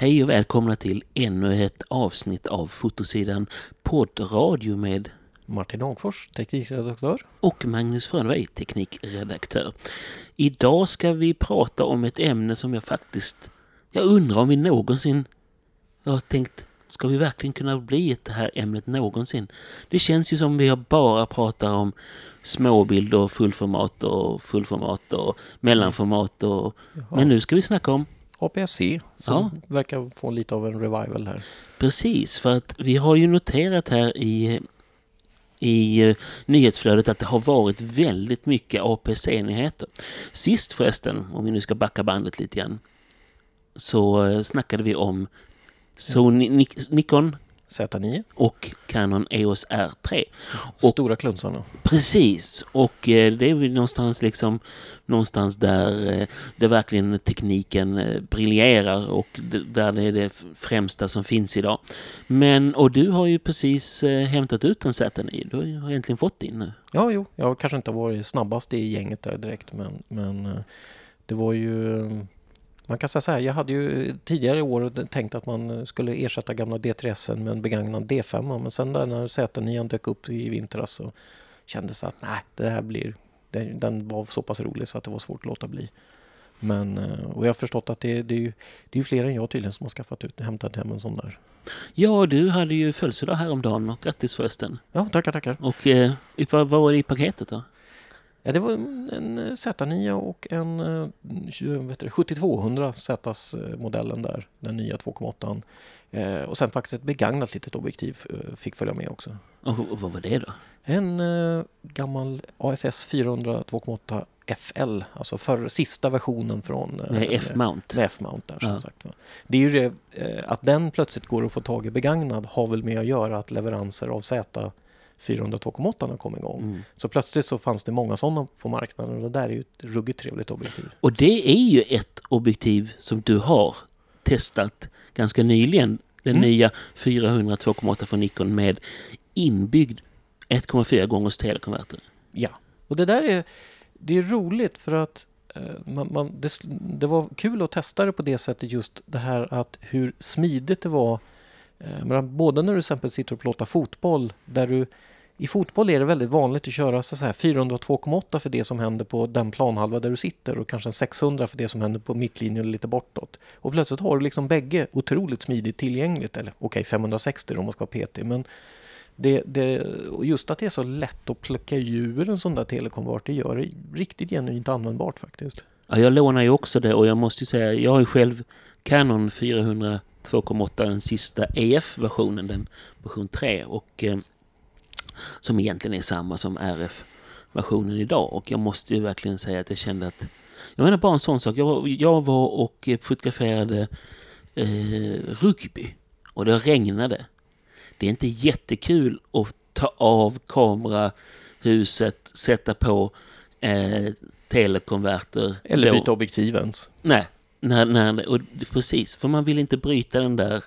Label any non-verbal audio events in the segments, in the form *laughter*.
Hej och välkomna till ännu ett avsnitt av fotosidan poddradio med Martin Hagfors, teknikredaktör. och Magnus Frönberg, teknikredaktör. Idag ska vi prata om ett ämne som jag faktiskt, jag undrar om vi någonsin, jag har tänkt, ska vi verkligen kunna bli ett det här ämnet någonsin? Det känns ju som vi bara pratar om småbild och fullformat och fullformat och mellanformat och, men nu ska vi snacka om APS-C som Ja. verkar få lite av en revival här. Precis, för att vi har ju noterat här i, i eh, nyhetsflödet att det har varit väldigt mycket APC-nyheter. Sist förresten, om vi nu ska backa bandet lite grann, så eh, snackade vi om Sony, Nik- Nikon Z9, och Canon EOS R3. Och- stora klunsarna. Precis, och eh, det är väl någonstans liksom någonstans där eh, det verkligen tekniken eh, briljerar och där det är det främsta som finns idag. Men, och du har ju precis hämtat ut en Z9, du har egentligen fått din nu. Ja, jo, jag kanske inte har varit snabbast i gänget där direkt men, men det var ju... Man kan säga så här, jag hade ju tidigare i år tänkt att man skulle ersätta gamla D3S med en begagnad D5 men sen där när Z9 dök upp i vintras så kändes det att nej, det här blir... det- Den var så pass rolig så att det var svårt att låta bli. Men, eh, och jag har förstått att det, det, är ju, det är fler än jag tydligen som har skaffat ut, hämtat hem en sån där. Ja, du hade ju födelsedag häromdagen och grattis förresten. Ja, tackar, tackar. Och eh, vad var det i paketet då? Ja, det var en en Z9 och en eh, 20 vet du, 7200 Z-modellen där, den nya 2.8. Eh, och sen faktiskt ett begagnat litet objektiv eh, fick följa med också. Och, och vad var det då? En eh, gammal AFS 400 2.8 FL, alltså för sista versionen från eh, Med F-mount? med F-mount där som Ja. sagt. Va? Det är ju det, eh, att den plötsligt går att få tag i begagnad har väl med att göra att leveranser av Z 400 2.8 har kommit igång. Mm. Så plötsligt så fanns det många sådana på marknaden och det där är ju ett ruggigt trevligt objektiv. Och det är ju ett objektiv som du har testat ganska nyligen. Den Mm. nya 400 2.8 från Nikon med inbyggd 1,4 gångers telekonverter. Ja, och det där är, det är roligt för att eh, man, man, det, det var kul att testa det på det sättet just det här att hur smidigt det var. Eh, både när du exempel sitter och plåtar fotboll där du i fotboll är det väldigt vanligt att köra så här 402,8 för det som händer på den planhalva där du sitter och kanske en 600 för det som händer på mittlinjen och lite bortåt. Och plötsligt har du liksom bägge otroligt smidigt tillgängligt. Eller okej, 560 om man ska vara petig. Men det, det, och just att det är så lätt att plocka ur en sån där telekomvart, det gör det riktigt genuint användbart faktiskt. Ja, jag lånar ju också det och jag måste ju säga, jag har ju själv Canon 400 2.8, den sista EF-versionen, den version 3 och eh, som egentligen är samma som RF-versionen idag och jag måste ju verkligen säga att jag kände att jag menar bara en sån sak, jag var, jag var och eh, fotograferade eh, rugby och det regnade. Det är inte jättekul att ta av kamerahuset, sätta på eh, telekonverter. Eller byta objektiv ens. Nej, när, när, och, precis. För man vill inte bryta den där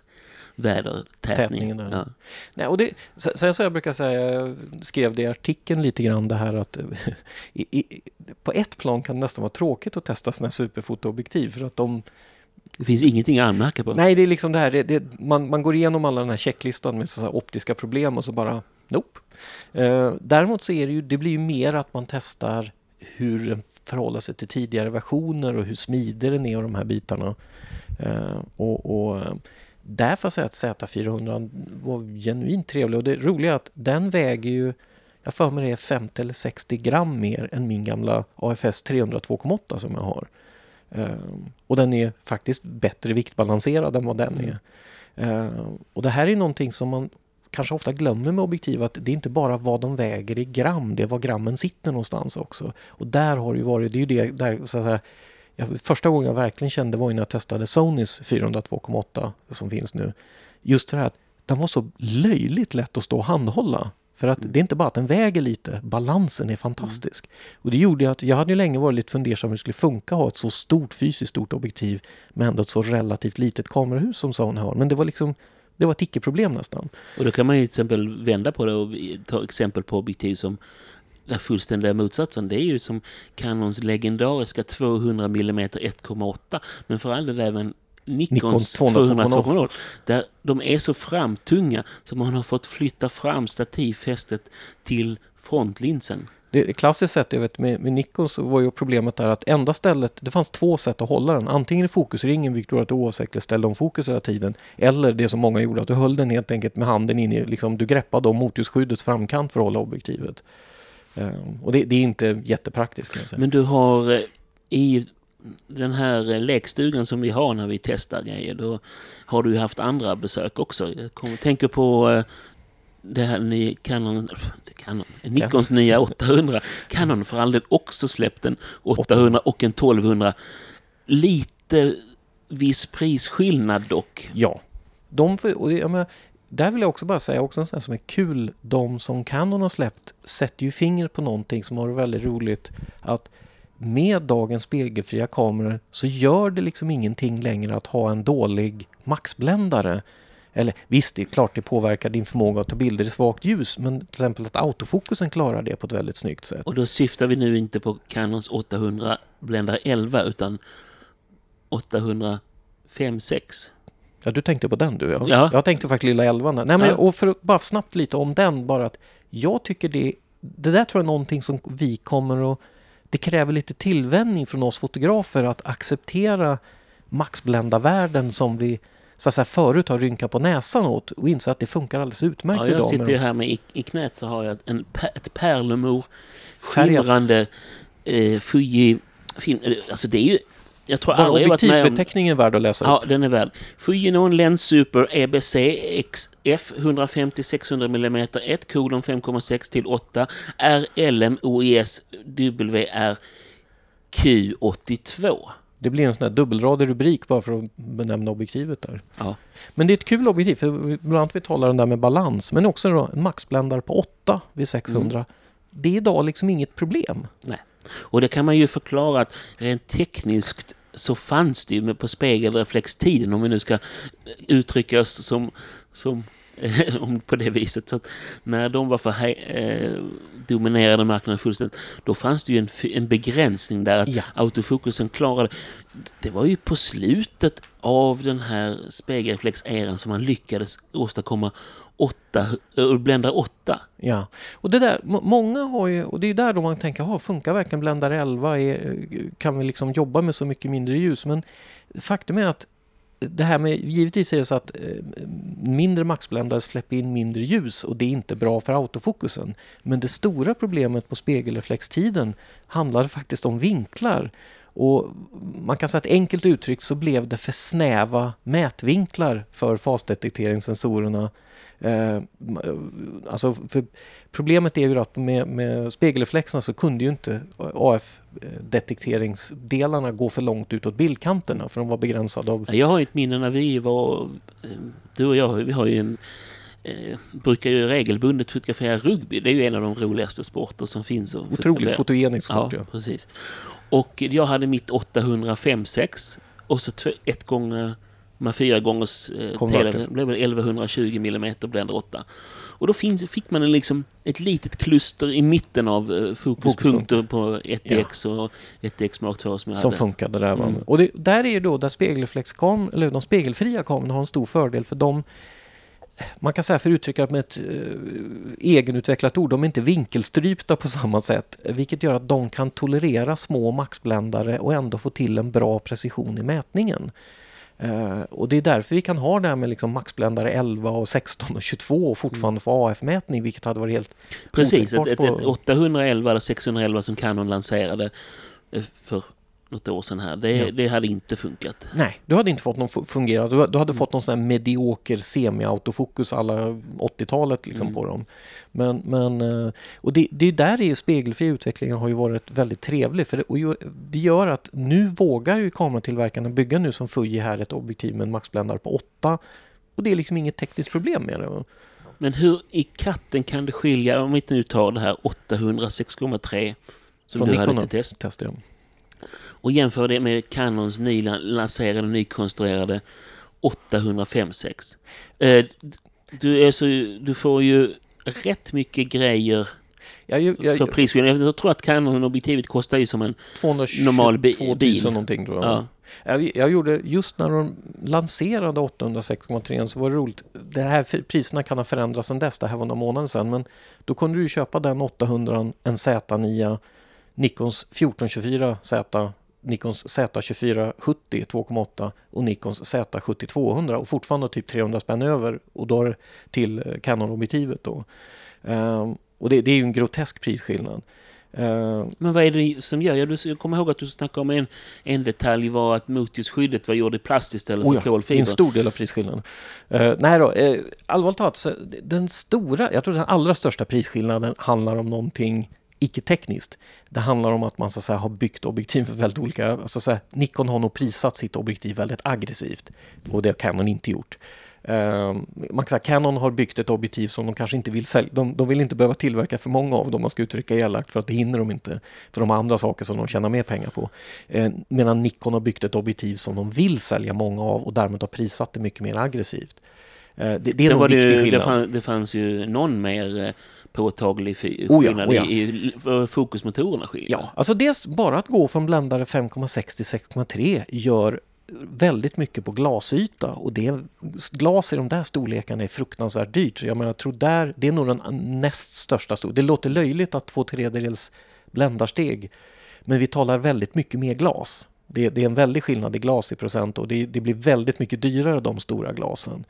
vädertätningen. Tätningen. Ja. Nej, och det, så, så jag brukar säga, jag skrev det i artikeln lite grann det här att *laughs* i, i, på ett plan kan det nästan vara tråkigt att testa sådana här superfotoobjektiv för att de Det finns ingenting att anmärka på. Nej, det är liksom det här, det, det, man, man går igenom alla den här checklistan med så optiska problem och så bara, nope. Eh, däremot så är det ju, det blir ju mer att man testar hur den förhåller sig till tidigare versioner och hur smidig den är och de här bitarna. Eh, och, och eh, där får jag säga att Z400 var genuint trevlig och det roliga är att den väger ju, jag för mig det är 50 eller 60 gram mer än min gamla AFS 300 2.8 som jag har. Ehm, och den är faktiskt bättre viktbalanserad än vad den är. Ehm, och det här är någonting som man kanske ofta glömmer med objektiv att det är inte bara vad de väger i gram, det är var grammen sitter någonstans också. Och där har det ju varit, det är ju det där så att säga, jag, första gången jag verkligen kände var när jag testade Sonys 400 2.8 som finns nu. Just för att den var så löjligt lätt att stå och handhålla. För att det är inte bara att den väger lite, balansen är fantastisk. Och det gjorde att jag hade ju länge varit lite fundersam hur det skulle funka att ha ett så stort fysiskt stort objektiv med ändå ett så relativt litet kamerahus som Sony har. Men det var liksom det var ett icke-problem nästan. Och då kan man ju till exempel vända på det och ta exempel på objektiv som den fullständiga motsatsen. Det är ju som Canons legendariska 200 mm 1,8 men för all del även Nikons Nikons 200 200 Där de är så framtunga så man har fått flytta fram stativfästet till frontlinsen. Det klassiskt sett, jag vet, med, med Nikon så var ju problemet där att enda stället, det fanns två sätt att hålla den. Antingen i fokusringen, vilket gjorde att du oavsiktligt ställde om fokus hela tiden. Eller det som många gjorde, att du höll den helt enkelt med handen in i, liksom, du greppade om motorskyddets framkant för att hålla objektivet. Ehm, och det, det är inte jättepraktiskt kan jag säga. Men du har eh, i den här eh, lekstugan som vi har när vi testar grejer, då har du haft andra besök också. Jag kommer, tänker på eh, det här nya Canon, Canon Nikons nya 800. Canon för all del också släppt en 800 och en 1200. Lite viss prisskillnad dock. Ja. De, för- jag menar, där vill jag också bara säga också en sån här som är kul. De som Canon har släppt sätter ju fingret på någonting som har varit väldigt roligt. Att med dagens spegelfria kameror så gör det liksom ingenting längre att ha en dålig maxbländare. Eller visst, det är klart det påverkar din förmåga att ta bilder i svagt ljus. Men till exempel att autofokusen klarar det på ett väldigt snyggt sätt. Och då syftar vi nu inte på Canons 800 bländare 11 utan 800 5-6. Ja, du tänkte på den du. Ja. Ja. Jag tänkte faktiskt lilla där. Nej, men, Ja. Och för att bara snabbt lite om den bara att jag tycker det, det där tror jag är någonting som vi kommer att det kräver lite tillvänjning från oss fotografer att acceptera maxbländarvärden som vi så att säga, förut har rynkat på näsan åt och inse att det funkar alldeles utmärkt Ja, jag idag. sitter med ju här med i, i knät så har jag en, ett pärlemor skimrande eh, Fuji film. Alltså det är ju... Jag tror Bara aldrig om... objektivbeteckningen är värd att läsa Ja, upp. den är värd. Fujinon Lens Super EBC XF 150-600 mm 1 kolon 5,6 till 8 RLM OIS WR Q82. Det blir en sån här dubbelradig rubrik bara för att benämna objektivet där. Ja. Men det är ett kul objektiv, för bland annat vi talar den där med balans, men också en maxbländare på 8 vid 600. Mm. Det är idag liksom inget problem. Och det kan man ju förklara att rent tekniskt så fanns det ju med på spegelreflextiden om vi nu ska uttrycka oss som, som *laughs* om på det viset. Så när de var för hej, eh, dominerade marknaden fullständigt, då fanns det ju en, en begränsning där att Ja. autofokusen klarade. Det var ju på slutet av den här spegelreflexeran som man lyckades åstadkomma åtta, bländare 8. Ja, och det där, många har ju, och det är där då man tänker, "Ha, funkar verkligen bländare 11? Är, kan vi liksom jobba med så mycket mindre ljus? Men faktum är att det här med, givetvis är det så att eh, mindre maxbländare släpper in mindre ljus och det är inte bra för autofokusen. Men det stora problemet på spegelreflextiden handlade faktiskt om vinklar. Och man kan säga att enkelt uttryckt så blev det för snäva mätvinklar för fasdetekteringssensorerna. Eh, alltså problemet är ju att med, med spegelreflexerna så kunde ju inte AF-detekteringsdelarna gå för långt utåt bildkanterna för de var begränsade av... Jag har ju ett minne när vi var, du och jag, vi har ju en, eh, brukar ju regelbundet fotografera rugby. Det är ju en av de roligaste sporter som finns. Otroligt fotogenisk Ja, sport. Ja. precis. Och jag hade mitt 805-6 och så ett gånger med fyra gångers eh, tele, blev väl 1120 mm blender 8. Och då finns, fick man en liksom ett litet kluster i mitten av eh, fokuspunkter på 1DX och 1DX Mark 2 som jag Som hade. funkade där. Mm. Och det, där är ju då där spegelreflexkam eller de spegelfria kamerorna har en stor fördel för de man kan säga för att uttrycka det med ett eh, egenutvecklat ord, de är inte vinkelstrypta på samma sätt. Vilket gör att de kan tolerera små maxbländare och ändå få till en bra precision i mätningen. Eh, och det är därför vi kan ha det här med liksom maxbländare 11 och 16 och 22 och fortfarande få AF-mätning, vilket hade varit helt Precis, ett, ett, ett 811 eller 611 som Canon lanserade eh, för något år sedan här. Det, Ja. det hade inte funkat. Nej, du hade inte fått någon fu- fungera. Du, hade fått någon sån här medioker semi-autofokus alla 80-talet liksom Mm. på dem. Men, men eh, och det, det är där är ju spegelfri utvecklingen har ju varit väldigt trevlig. För det, och det gör att nu vågar ju kameratillverkarna bygga nu som Fuji här ett objektiv med en maxbländare på 8. Och det är liksom inget tekniskt problem med det. Men hur i katten kan det skilja, om vi inte nu tar det här 800 6,3 som Från du hade Nikon till test Testar jag. Och jämför det med Canons nylanserade, nykonstruerade 805-6. Eh, du, så, du får ju rätt mycket grejer Jag, jag, jag, för prisskillnaden. Jag tror att Canon-objektivet kostar ju som en 222 normal bi- 000 bil. någonting tror jag. Ja. Jag, jag gjorde, just när de lanserade 806,3 så var det roligt. Det här priserna kan ha förändrats sedan dess. Det här var några månader sedan. Men då kunde du köpa den 800, en Z9, Nikons 1424Z, Nikons Z2470 2,8 och Nikons Z70-200 och fortfarande typ 300 spänn över och då är till eh, Canon-objektivet då. Ehm, och det, det är ju en grotesk prisskillnad. Ehm, Men vad är det som gör? Jag, jag kommer ihåg att du snackade om en, en detalj var att motusskyddet var gjort i plast istället Oh för ja, det är kolfiber. en stor del av prisskillnaden. Uh, nej då, uh, allvarligt talat, den stora, jag tror den allra största prisskillnaden handlar om någonting icke-tekniskt. Det handlar om att man så att säga, har byggt objektiv för väldigt olika... Så att säga, Nikon har nog prissatt sitt objektiv väldigt aggressivt och det har Canon inte gjort. Uh, man kan säga, Canon har byggt ett objektiv som de kanske inte vill sälja. De, de vill inte behöva tillverka för många av dem, man ska uttrycka elakt, för att det hinner de inte. För de har andra saker som de tjänar mer pengar på. Uh, medan Nikon har byggt ett objektiv som de vill sälja många av och därmed har prissatt det mycket mer aggressivt. Eh, det, det är Sen en var det, viktig ju, det, skillnad. fann, det fanns ju någon mer eh, påtaglig fi- Oh ja, skillnad oh ja. i, vad fokusmotorerna skiljer. Ja, alltså dels bara att gå från bländare 5,6 till 6,3 gör väldigt mycket på glasyta och det, glas i de där storlekarna är fruktansvärt dyrt. Så jag menar, jag tror där, det är nog den näst största stor. Det låter löjligt att två tredjedels bländarsteg, men vi talar väldigt mycket mer glas. Det, det är en väldig skillnad i glas i procent och det, det blir väldigt mycket dyrare de stora glasen.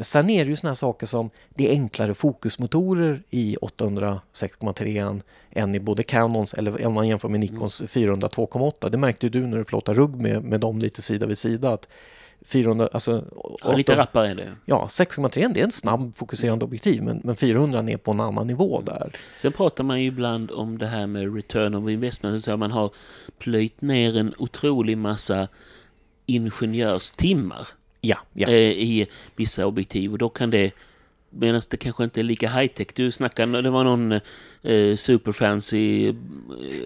Sen är det ju såna här saker som det är enklare fokusmotorer i 806,3 än i både Canons eller om man jämför med Nikons 400 2,8. Det märkte ju du när du plåtade rugg med, med dem lite sida vid sida att 400, alltså, Ja, lite 8 rappare är det. ja 6,3 det är en snabb fokuserande objektiv men, men 400 är på en annan nivå där. Sen pratar man ju ibland om det här med return of investment. Så man har plöjt ner en otrolig massa ingenjörstimmar Ja, ja. eh, i vissa objektiv. Och då kan det, medan det kanske inte är lika high-tech. Du snackade, det var någon eh, superfancy eh,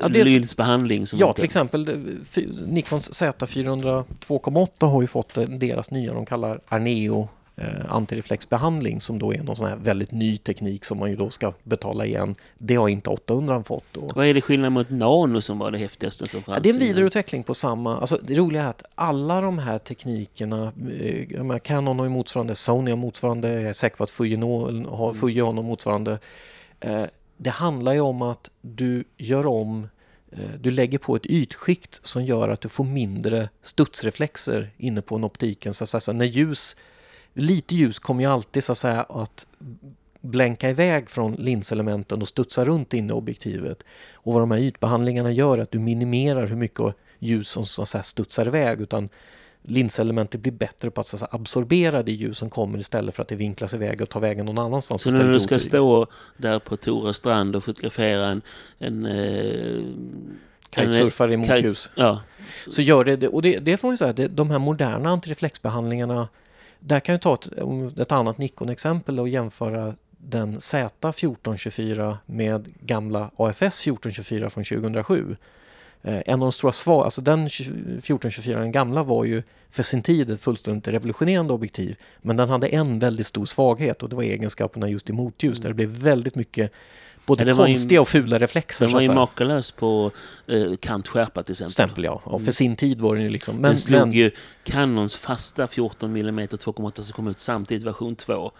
Ja, lynsbehandling som Ja, till exempel fy- Nikons Z400 2,8 har ju fått eh, deras nya, de kallar Arneo eh, antireflexbehandling som då är någon sån här väldigt ny teknik som man ju då ska betala igen. Det har inte 800 fått. Och, Vad är det skillnad mot Nano som var det häftigaste som fanns? Ja, det är en vidareutveckling på samma... Alltså det roliga är att alla de här teknikerna, eh, Canon har ju motsvarande, Sony har motsvarande, jag är säker på att Fuji no- har, Mm. Fuji har någon motsvarande. Eh, det handlar ju om att du gör om, eh, du lägger på ett ytskikt som gör att du får mindre studsreflexer inne på en optiken. Så att säga, så när ljus, lite ljus kommer ju alltid så att säga att blänka iväg från linselementen och studsa runt inne i objektivet. Och vad de här ytbehandlingarna gör är att du minimerar hur mycket ljus som så att säga, studsar iväg utan linselementet blir bättre på att, så att säga, absorbera det ljus som kommer istället för att det vinklas iväg och tar vägen någon annanstans. Så när du ska otyg. stå där på Tora strand och fotografera en... en eh, Kitesurfare i en- motljus. Ja. Så gör det, och det, det får man ju säga, det, de här moderna antireflexbehandlingarna, där kan jag ta ett, ett annat Nikon-exempel och jämföra den Z1424 med gamla AFS 1424 från 2007. Eh, en av de stora svar, alltså den 1424, den gamla var ju för sin tid ett fullständigt revolutionerande objektiv. Men den hade en väldigt stor svaghet och det var egenskaperna just i motljus där det blev väldigt mycket både Ja, var ju- konstiga och fula reflexer. Den var ju makalös på eh, kantskärpa till exempel. Stämpel ja. och för Mm. sin tid var den ju liksom. den slog men, ju Canons fasta 14 mm 2,8 som kom ut samtidigt, version 2. Med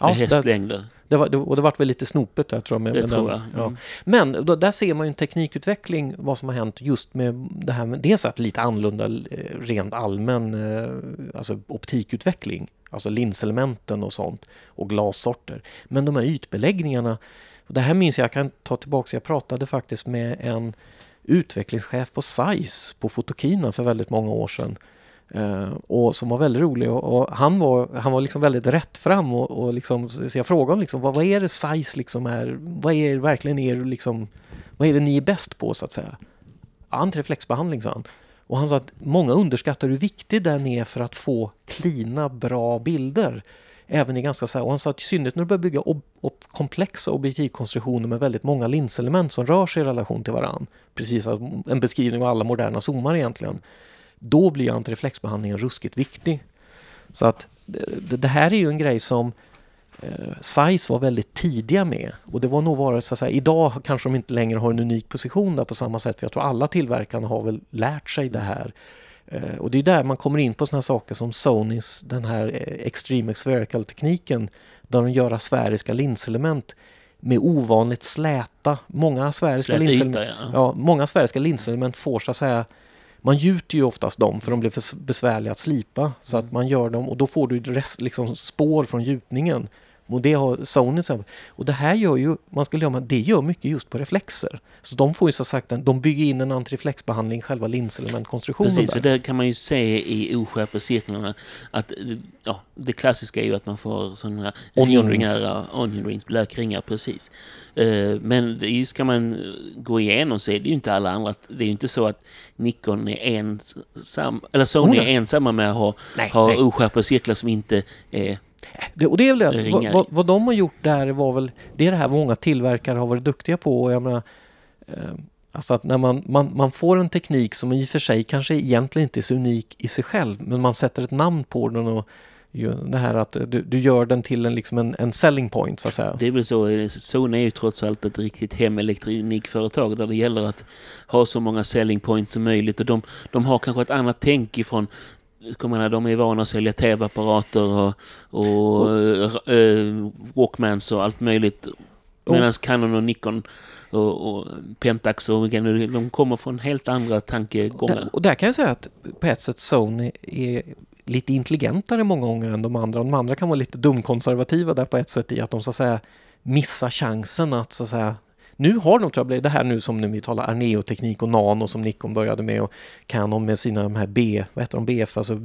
Ja, där- hästlängder. Det var, och det vart väl lite snopet där tror jag. Med, Det med tror den, jag. Ja. Mm. Men då, där ser man ju en teknikutveckling, vad som har hänt just med det här med dels att lite annorlunda eh, rent allmän eh, alltså optikutveckling, alltså linselementen och sånt och glassorter. Men de här ytbeläggningarna, och det här minns jag, jag kan ta tillbaka, jag pratade faktiskt med en utvecklingschef på Zeiss på Fotokina för väldigt många år sedan. Eh, och som var väldigt rolig och, och han var, han var liksom väldigt rätt fram och, och liksom, så jag frågade honom liksom, vad, vad är det Zeiss liksom är, vad är verkligen er liksom, vad är det ni är bäst på så att säga? Antireflexbehandling sa han. Och han sa att många underskattar hur viktig den är för att få klina, bra bilder. Även i ganska så här, och han sa att i synnerhet när du börjar bygga ob, ob, komplexa objektivkonstruktioner med väldigt många linselement som rör sig i relation till varann. Precis som en beskrivning av alla moderna zoomar egentligen. Då blir antireflexbehandlingen ruskigt viktig. Så att det, det här är ju en grej som eh, SAIS var väldigt tidiga med. Och det var nog varit så att säga, idag kanske de inte längre har en unik position där på samma sätt. För jag tror alla tillverkarna har väl lärt sig det här. Eh, och det är där man kommer in på sådana saker som Sonys, den här eh, Extreme Spherical tekniken där de gör sfäriska linselement med ovanligt släta. Många sfäriska, Slät linselement, ja. ja, många sfäriska linselement får så att säga man gjuter ju oftast dem för de blir för besvärliga att slipa. Så att man gör dem och då får du rest, liksom spår från gjutningen. Och det har Sony här- Och det här gör ju, man skulle göra, det gör mycket just på reflexer. Så de får ju så sagt, de bygger in en antireflexbehandling i själva linselementkonstruktionen. Precis, där. det kan man ju se i oskärpecirklarna att eh, ja, det klassiska är ju att man får sådana Onion ringar, onion rings, lökringar, precis. Eh, Men ska man gå igenom så är det ju inte alla andra, det är ju inte så att Nikon är ensam, eller Sony Oh, är ensamma med att ha, Nej, ha nej. oskärpta cirklar som inte är... Det, och det är väl det. Vad, vad, vad de har gjort där var väl, det är det här många tillverkare har varit duktiga på. Och jag menar, eh, alltså att när man, man, man får en teknik som i och för sig kanske egentligen inte är så unik i sig själv, men man sätter ett namn på den och det här att du, du gör den till en, liksom en, en selling point så att säga. Det är väl så, Sony är ju trots allt ett riktigt hemelektronikföretag där det gäller att ha så många selling points som möjligt och de, de har kanske ett annat tänk ifrån jag menar, de är vana att sälja tv-apparater och, och eh, Walkmans och allt möjligt. Medan Canon och Nikon och, och Pentax och de kommer från helt andra tankegångar. Där, och där kan jag säga att på ett sätt Sony är lite intelligentare många gånger än de andra. De andra kan vara lite dumkonservativa där på ett sätt i att de så att säga missar chansen att så att säga nu har de, tror jag, det här nu som nu vi talar Arneo-teknik och Nano som Nikon började med och Canon med sina de här B, vad heter de, BF, alltså eh,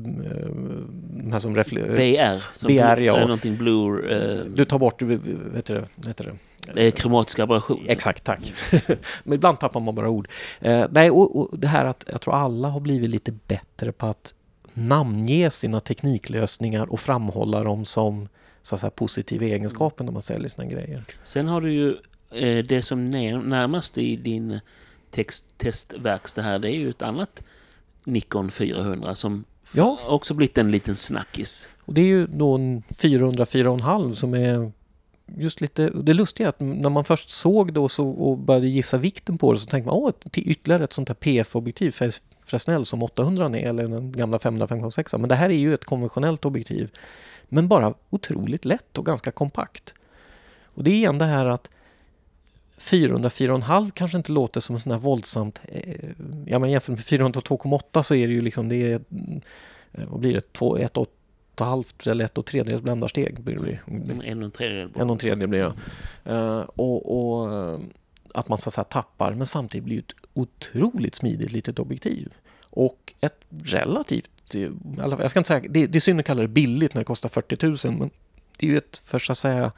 de här som BR, BR, ja. någonting blue, eh, Du tar bort, vet du det, vad heter det? det är kromatisk aberration. Exakt, tack. *laughs* Men ibland tappar man bara ord. Eh, nej, och, och det här att jag tror alla har blivit lite bättre på att namnge sina tekniklösningar och framhålla dem som så att säga, positiva egenskaper när man säljer sina grejer. Sen har du ju eh, det som är närmast i din text, testverkstad här, det är ju ett annat Nikon 400 som Ja. också blivit en liten snackis. Och det är ju då en 400 4,5 som är just lite, det lustiga är att när man först såg det och, så, och började gissa vikten på det så tänkte man åh, till ytterligare ett sånt här PF-objektiv Fres- Fresnel som 800 är eller den gamla 500 5,6 men det här är ju ett konventionellt objektiv men bara otroligt lätt och ganska kompakt. Och det är igen det här att 400 4,5 kanske inte låter som sån här våldsamt, eh, ja men jämfört med 400 2,8 så är det ju liksom det är, eh, vad blir det, 2, 1, 8 ett halvt eller ett och tredjedels bländarsteg blir det bli. En och en tredjedel. En och en tredjedel blir det. Eh, och, och att man så att säga tappar men samtidigt blir det ett otroligt smidigt litet objektiv. Och ett relativt, jag ska inte säga, det, det är synd att kalla det billigt när det kostar 40 000 men det är ju ett, för så att säga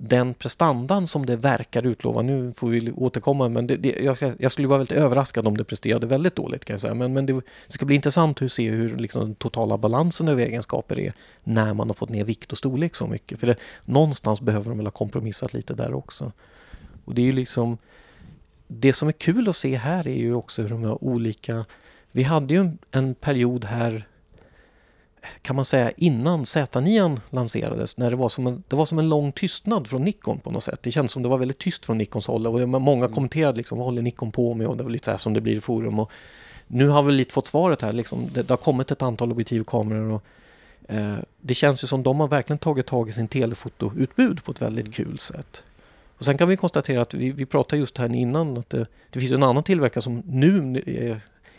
den prestandan som det verkar utlova, nu får vi återkomma, men det, det, jag, ska, jag skulle vara väldigt överraskad om det presterade väldigt dåligt kan jag säga. Men, men det, det ska bli intressant att se hur liksom, den totala balansen över egenskaper är när man har fått ner vikt och storlek så mycket. För det, någonstans behöver de väl ha kompromissat lite där också. Och det är ju liksom det som är kul att se här är ju också hur de har olika... Vi hade ju en, en period här kan man säga innan Z9 lanserades när det var, som en, det var som en lång tystnad från Nikon på något sätt. Det kändes som det var väldigt tyst från Nikons håll och många kommenterade liksom vad håller Nikon på med och det var lite så här som det blir i forum. Och nu har vi lite fått svaret här liksom. Det, det har kommit ett antal objektivkameror och eh, det känns ju som de har verkligen tagit tag i sin telefotoutbud på ett väldigt kul sätt. Och sen kan vi konstatera att vi, vi pratade just här innan att det, det finns en annan tillverkare som nu eh,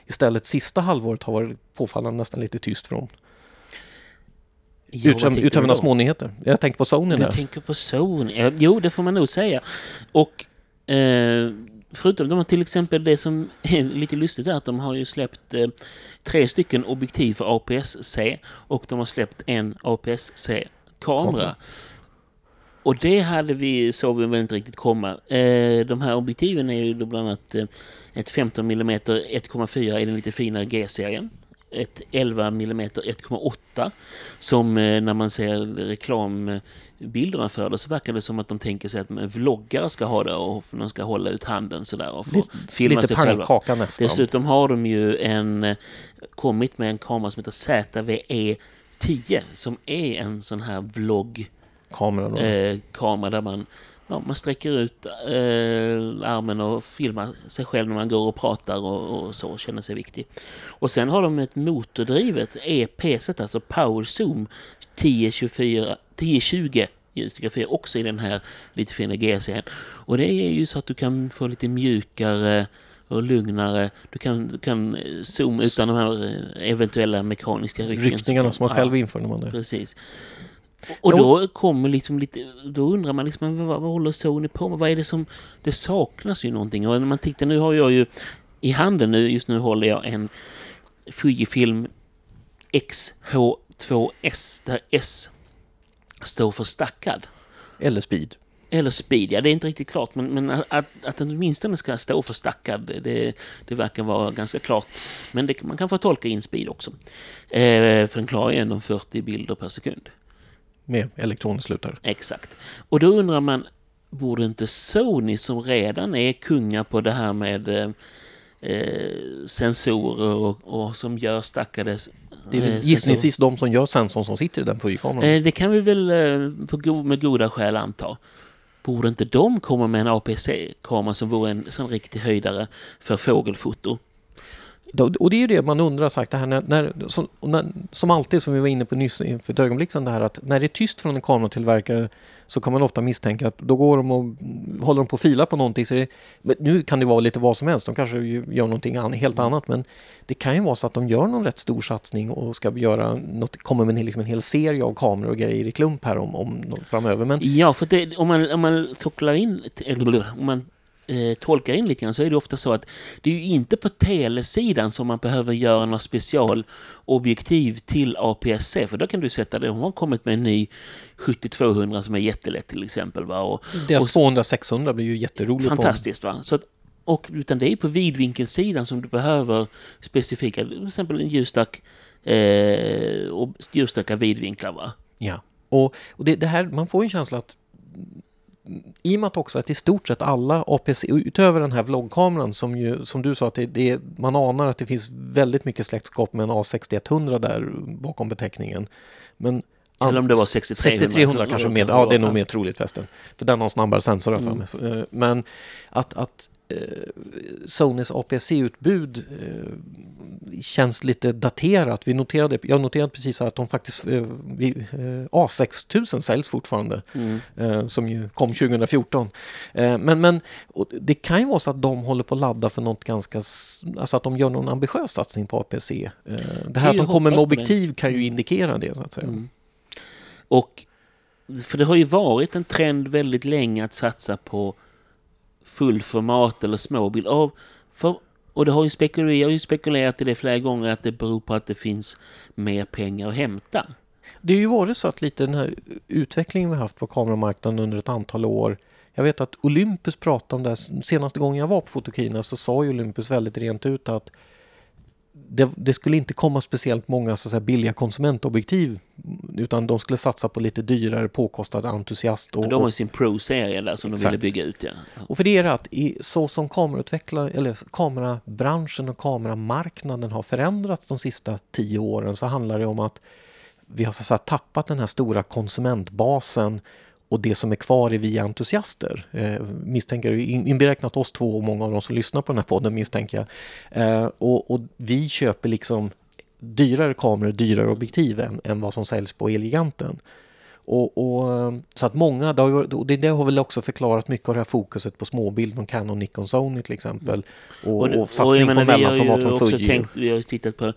istället sista halvåret har varit påfallande nästan lite tyst från. Ja, vad Utöver några smånyheter. Jag tänker på Sony Du där. tänker på Sony? Jo, det får man nog säga. Och eh, förutom de har till exempel det som *laughs* är lite lustigt är att de har ju släppt eh, tre stycken objektiv för APS-C och de har släppt en APS-C-kamera. Kamera. Och det hade vi, såg vi väl inte riktigt komma. Eh, de här objektiven är ju då bland annat eh, ett 15 mm 1,4 i den lite finare G-serien. Ett 11 mm 1,8 som eh, när man ser reklambilderna för det så verkar det som att de tänker sig att vloggare ska ha det och de ska hålla ut handen sådär och få Lite, filma lite sig själva. nästan. Dessutom har de ju en, eh, kommit med en kamera som heter ZVE 10 som är en sån här vlogg kameran. och- eh, kamera där man, ja, man sträcker ut eh, armen och filmar sig själv när man går och pratar och, och så och känner sig viktig. Och sen har de ett motordrivet EP-set, alltså Power Zoom 1024, 1020 ljusstyrka också i den här lite fina G-serien. Och det är ju så att du kan få lite mjukare och lugnare. Du kan, du kan eh, zooma utan de här eh, eventuella mekaniska rycken. Ryckningarna som man själv inför när man är... Precis. Och då kommer liksom lite, då undrar man liksom, vad, vad håller Sony på med? Vad är det som, det saknas ju någonting. Och när man tittar, nu har jag ju i handen nu, just nu håller jag en Fujifilm XH2S, där S står för stackad. Eller speed. Eller speed, ja det är inte riktigt klart, men, men att, att den åtminstone ska stå för stackad, det, det verkar vara ganska klart. Men det, man kan få tolka in speed också. Eh, för den klarar ju ändå 40 bilder per sekund. Med elektronisk slutare. Exakt. Och då undrar man, borde inte Sony som redan är kungar på det här med eh, eh, sensorer och, och som gör stackade Det är eh, väl gissningsvis de som gör sensorn som sitter i den Fuji-kameran. Eh, det kan vi väl eh, på go- med goda skäl anta. Borde inte de komma med en APC-kamera som vore en sån riktig höjdare för fågelfoto? Och det är ju det man undrar sagt, det här när, när, som, när, som alltid som vi var inne på nyss för ett ögonblick sedan, det här att när det är tyst från en kameratillverkare så kan man ofta misstänka att då går de och håller de på och filar på någonting. Så det, nu kan det vara lite vad som helst, de kanske gör någonting an, helt annat men det kan ju vara så att de gör någon rätt stor satsning och ska göra något, kommer med liksom en hel serie av kameror och grejer i klump här om, om framöver. Men Ja, för det, om man, om man in, eller om man eh, tolkar in lite grann så är det ofta så att det är ju inte på telesidan som man behöver göra några specialobjektiv till APS-C, för då kan du sätta det, de har kommit med en ny 7200 som är jättelätt till exempel. Va? Och, deras 200-600 blir ju jätteroligt. Fantastiskt va? Så att, och, utan det är på vidvinkelsidan som du behöver specifika, till exempel en ljusstark eh, och ljusstarka vidvinklar va? Ja, och, och det, det här, man får ju en känsla att i och med att också att i stort sett alla APC, utöver den här vloggkameran som ju, som du sa, att det, det, man anar att det finns väldigt mycket släktskap med en A6100 där bakom beteckningen. Men Eller om det var 6300. 6300 kanske med, ja det är nog mer troligt förresten. För den har snabbare sensor Mm. för mig. Eh, Men att, att Sonys APC-utbud eh, känns lite daterat. Vi noterade, jag noterade precis att de faktiskt, eh, vi, eh, A6000 säljs fortfarande, Mm. eh, som ju kom 2014. Eh, men men det kan ju vara så att de håller på att ladda för något ganska, alltså att de gör någon ambitiös satsning på APC. Eh, det här att de kommer med objektiv kan ju indikera det så att säga. Mm. Och för det har ju varit en trend väldigt länge att satsa på fullformat eller småbild. Av, för, och det har ju spekulerat, jag har ju spekulerat i det flera gånger att det beror på att det finns mer pengar att hämta. Det har ju varit så att lite den här utvecklingen vi haft på kameramarknaden under ett antal år. Jag vet att Olympus pratade om det här. Senaste gången jag var på Fotokina så sa ju Olympus väldigt rent ut att det, det skulle inte komma speciellt många så att säga, billiga konsumentobjektiv utan de skulle satsa på lite dyrare påkostade entusiast. Och, De har ju sin Pro-serie där som de Exakt. ville bygga ut. Ja. och för det är att i, så som kamerautvecklare, eller kamerabranschen och kameramarknaden har förändrats de sista tio åren så handlar det om att vi har så att säga, tappat den här stora konsumentbasen och det som är kvar är vi entusiaster. Eh, misstänker, in- inberäknat oss två och många av de som lyssnar på den här podden misstänker jag. Eh, och, och vi köper liksom dyrare kameror, dyrare objektiv än, än vad som säljs på Elgiganten. Och, och, så att många, det har, och det, det har väl också förklarat mycket av det här fokuset på småbild från Canon, Nikon, Sony till exempel. Och, och, jag satsning på menar, har mellanformat från Fuji. tänkt, vi har ju tittat på,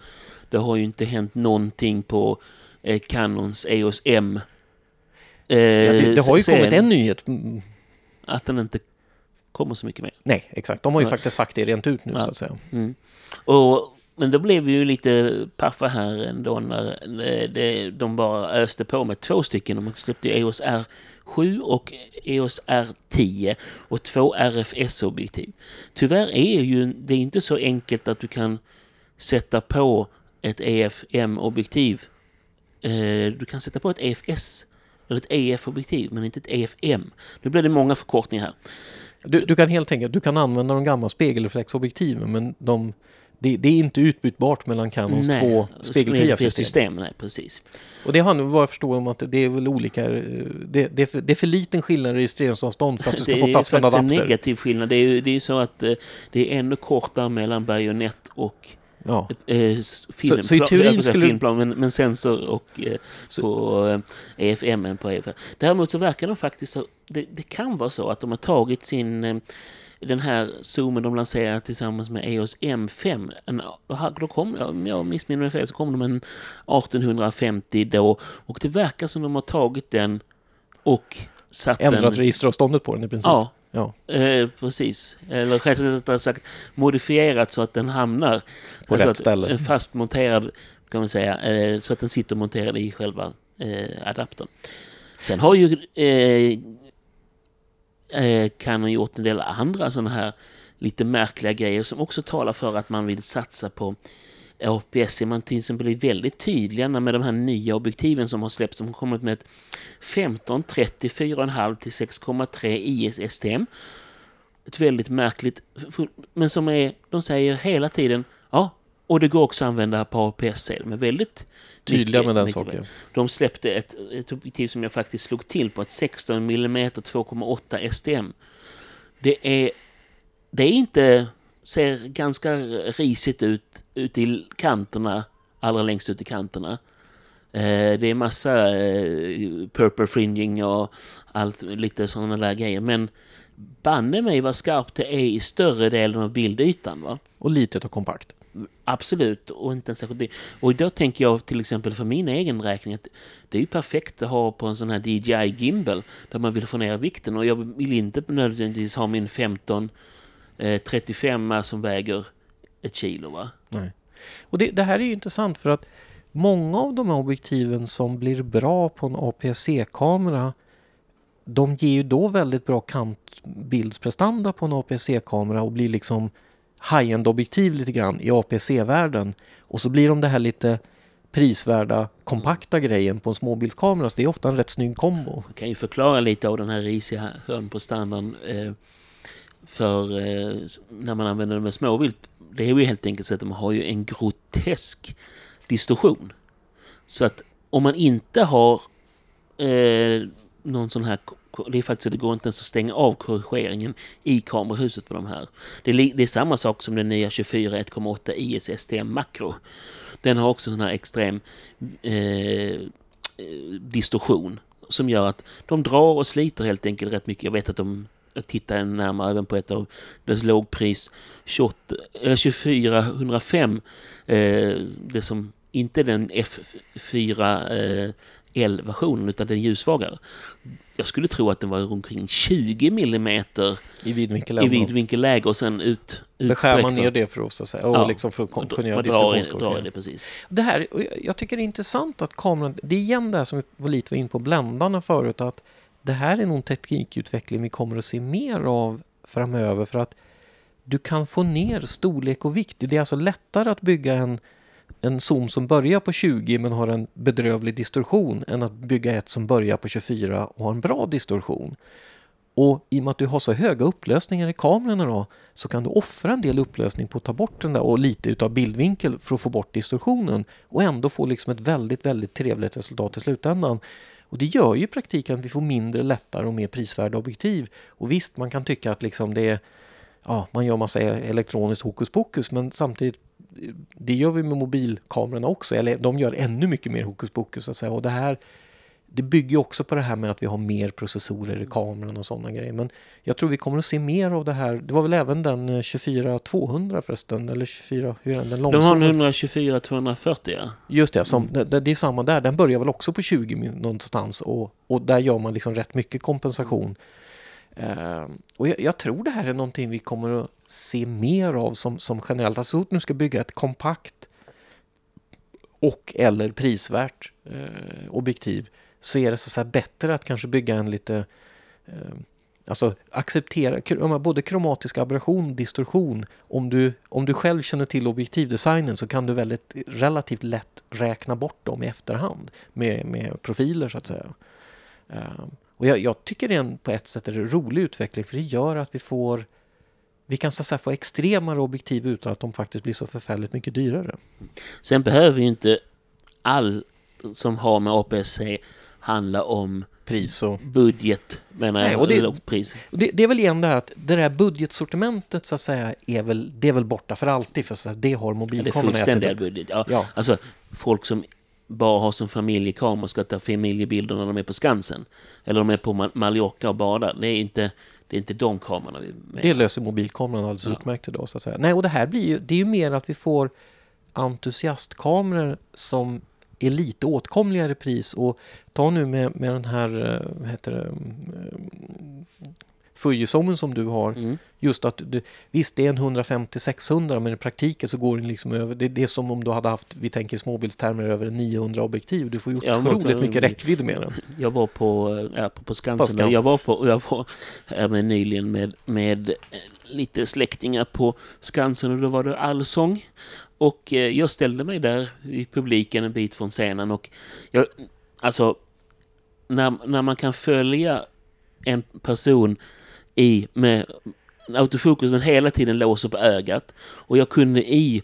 det har ju inte hänt någonting på eh, Canons EOS M. Eh, Ja, det, det har ju serien, kommit en nyhet. Att den inte kommer så mycket mer. Nej, exakt. De har ju Nej. faktiskt sagt det rent ut nu Ja. så att säga. Mm. Och, men då blev vi ju lite paffa här ändå när det, det, de bara öste på med två stycken. De släppte ju EOS R7 och EOS R10 och två RFS-objektiv. Tyvärr är ju det är inte så enkelt att du kan sätta på ett EFM-objektiv. Eh, du kan sätta på ett EFS eller ett EF-objektiv men inte ett EFM. Nu blir det många förkortningar här. Du, du kan helt enkelt du kan använda de gamla spegelreflexobjektiven men de, Det, det är inte utbytbart mellan Canons Nej, två spegelfria system. system. Nej, precis. Och det handlar vad jag förstår om att det är väl olika, eh, det, det, är, för, det är för liten skillnad i registreringsavstånd för att det ska *laughs* det få plats är för en faktiskt en adapter. negativ skillnad. Det är ju det är så att eh, det är ännu kortare mellan bajonett och Ja. eh, s- filmplan. så i teorin skulle- filmplan, men, men sensor och eh, Så- på eh, EFM på EFM. Däremot så verkar de faktiskt så, det, det kan vara så att de har tagit sin eh, den här zoomen de lanserar tillsammans med EOS M5. En, då kom, om jag missminner mig fel så kom de en 1850 då och det verkar som de har tagit den och satt Ändrat den... registeravståndet på den i princip. Ja, Ja. Eh, precis. Eller rättare sagt modifierat så att den hamnar På alltså rätt att, ställe. eh, Fast monterad kan man säga. Eh, så att den sitter monterad i själva eh, adaptern. Sen har ju eh, eh, Canon gjort en del andra sådana här lite märkliga grejer som också talar för att man vill satsa på APS. Man till exempel är väldigt tydliga med de här nya objektiven som har släppts. De har kommit med ett 15, 30, 4,5 till 6,3 IS STM. Ett väldigt märkligt, men som är, de säger hela tiden, ja, och det går också att använda på APS. säger De är väldigt Tydliga mycket- med den saken. De släppte ett, ett objektiv som jag faktiskt slog till på, ett 16 mm 2,8 STM. Det är, det är inte, ser ganska risigt ut, ut i kanterna, allra längst ut i kanterna. Eh, det är massa eh, purple fringing och allt, lite sådana där grejer. Men banne mig vad skarpt det är i större delen av bildytan. Va? Och litet och kompakt. Absolut, och inte ens särskilt. Och då tänker jag till exempel för min egen räkning att det är ju perfekt att ha på en sån här DJI Gimbal där man vill få ner vikten och jag vill inte nödvändigtvis ha min 15 eh, 35 som väger ett kilo va? Nej. Och det, det här är ju intressant för att många av de här objektiven som blir bra på en APS-C-kamera de ger ju då väldigt bra kantbildsprestanda på en APS-C-kamera och blir liksom high-end objektiv lite grann i APS-C-världen. Och så blir de det här lite prisvärda kompakta grejen på en småbildskamera. Så det är ofta en rätt snygg kombo. Man kan ju förklara lite av den här risiga hörn på standarden eh, för eh, när man använder det med småvilt. Det är ju helt enkelt så att de har ju en grotesk distorsion. Så att om man inte har eh, någon sån här det är faktiskt att det går inte ens att stänga av korrigeringen i kamerahuset på de här. Det är, det är samma sak som den nya 24 1,8 IS STM Macro. Den har också sån här extrem eh, distorsion som gör att de drar och sliter helt enkelt rätt mycket. Jag vet att de jag tittar närmare även på ett av dess lågpris 28, eller 2405 eh, det som inte är den F4 eh, L-versionen utan den ljussvagare. Jag skulle tro att den var omkring 20 millimeter I vidvinkel. i vidvinkelläge och sen ut, Beskär man utsträckt. ner det för att, säga, och Ja. liksom för att kunna göra i det precis. Det här, jag- tycker det är intressant att kameran, det är igen det här som vi var lite var in på bländarna förut, att det här är nog en teknikutveckling vi kommer att se mer av framöver för att du kan få ner storlek och vikt. Det är alltså lättare att bygga en, en zoom som börjar på 20 men har en bedrövlig distorsion än att bygga ett som börjar på 24 och har en bra distorsion. Och i och med att du har så höga upplösningar i kamerorna då, så kan du offra en del upplösning på att ta bort den där och lite utav bildvinkel för att få bort distorsionen och ändå få liksom ett väldigt, väldigt trevligt resultat i slutändan. Och det gör ju i praktiken att vi får mindre, lättare och mer prisvärda objektiv. Och visst, man kan tycka att liksom det är, ja, man gör massa e- elektroniskt hokus pokus, men samtidigt, det gör vi med mobilkamerorna också, eller de gör ännu mycket mer hokus pokus så att säga. Och det här, det bygger också på det här med att vi har mer processorer i kameran och sådana grejer. Men jag tror vi kommer att se mer av det här. Det var väl även den eh, 24-200 förresten, eller 24, hur är den? den De har långsamma? en 124-240 ja. Just det, som, Mm. det, det är samma där. Den börjar väl också på 20 min- någonstans och, och där gör man liksom rätt mycket kompensation. Eh, och jag, jag tror det här är någonting vi kommer att se mer av som, som generellt. Alltså så fort nu ska bygga ett kompakt och eller prisvärt eh, objektiv så är det så här bättre att kanske bygga en lite eh, Alltså acceptera både kromatisk aberration och distorsion. Om du, om du själv känner till objektivdesignen så kan du väldigt relativt lätt räkna bort dem i efterhand med, med profiler så att säga. Eh, och jag, jag tycker det är en, på ett sätt är en rolig utveckling för det gör att vi får vi kan så att säga, få extremare objektiv utan att de faktiskt blir så förfärligt mycket dyrare. Sen behöver ju inte all som har med APS-C handla om Pris och... budget, menar Nej, och det- eller pris. och Det, det är väl igen det här att det där budgetsortimentet så att säga är väl, det är väl borta för alltid för så att det har Ja, fullständiga ätit upp. budget. Ja. Ja, Alltså, folk som bara har som familjekamera och ska ta familjebilder när de är på Skansen. Eller de är på Ma- Mallorca och badar. Det är inte, det är inte de kamerorna vi menar. det löser mobilkameran alldeles Ja. utmärkt idag så att säga. Nej, och det här blir ju, det är ju mer att vi får entusiastkameror som är lite åtkomligare pris och ta nu med, med den här, eh, vad heter det, mm, Fujisonen som du har. Mm. Just att du, visst det är en 150-600 men i praktiken så går den liksom över, det, det är som om du hade haft, vi tänker i småbildstermer, över en 900 objektiv. Du får ju otroligt också- mycket räckvidd med den. Jag var på, ja, på, på Skansen. På Skansen. Jag var på, jag var här med nyligen med, med eh, lite släktingar på Skansen och då var det allsång. Och eh, jag ställde mig där i publiken en bit från scenen och jag, alltså, när, när man kan följa en person i med autofokusen hela tiden låser på ögat och jag kunde i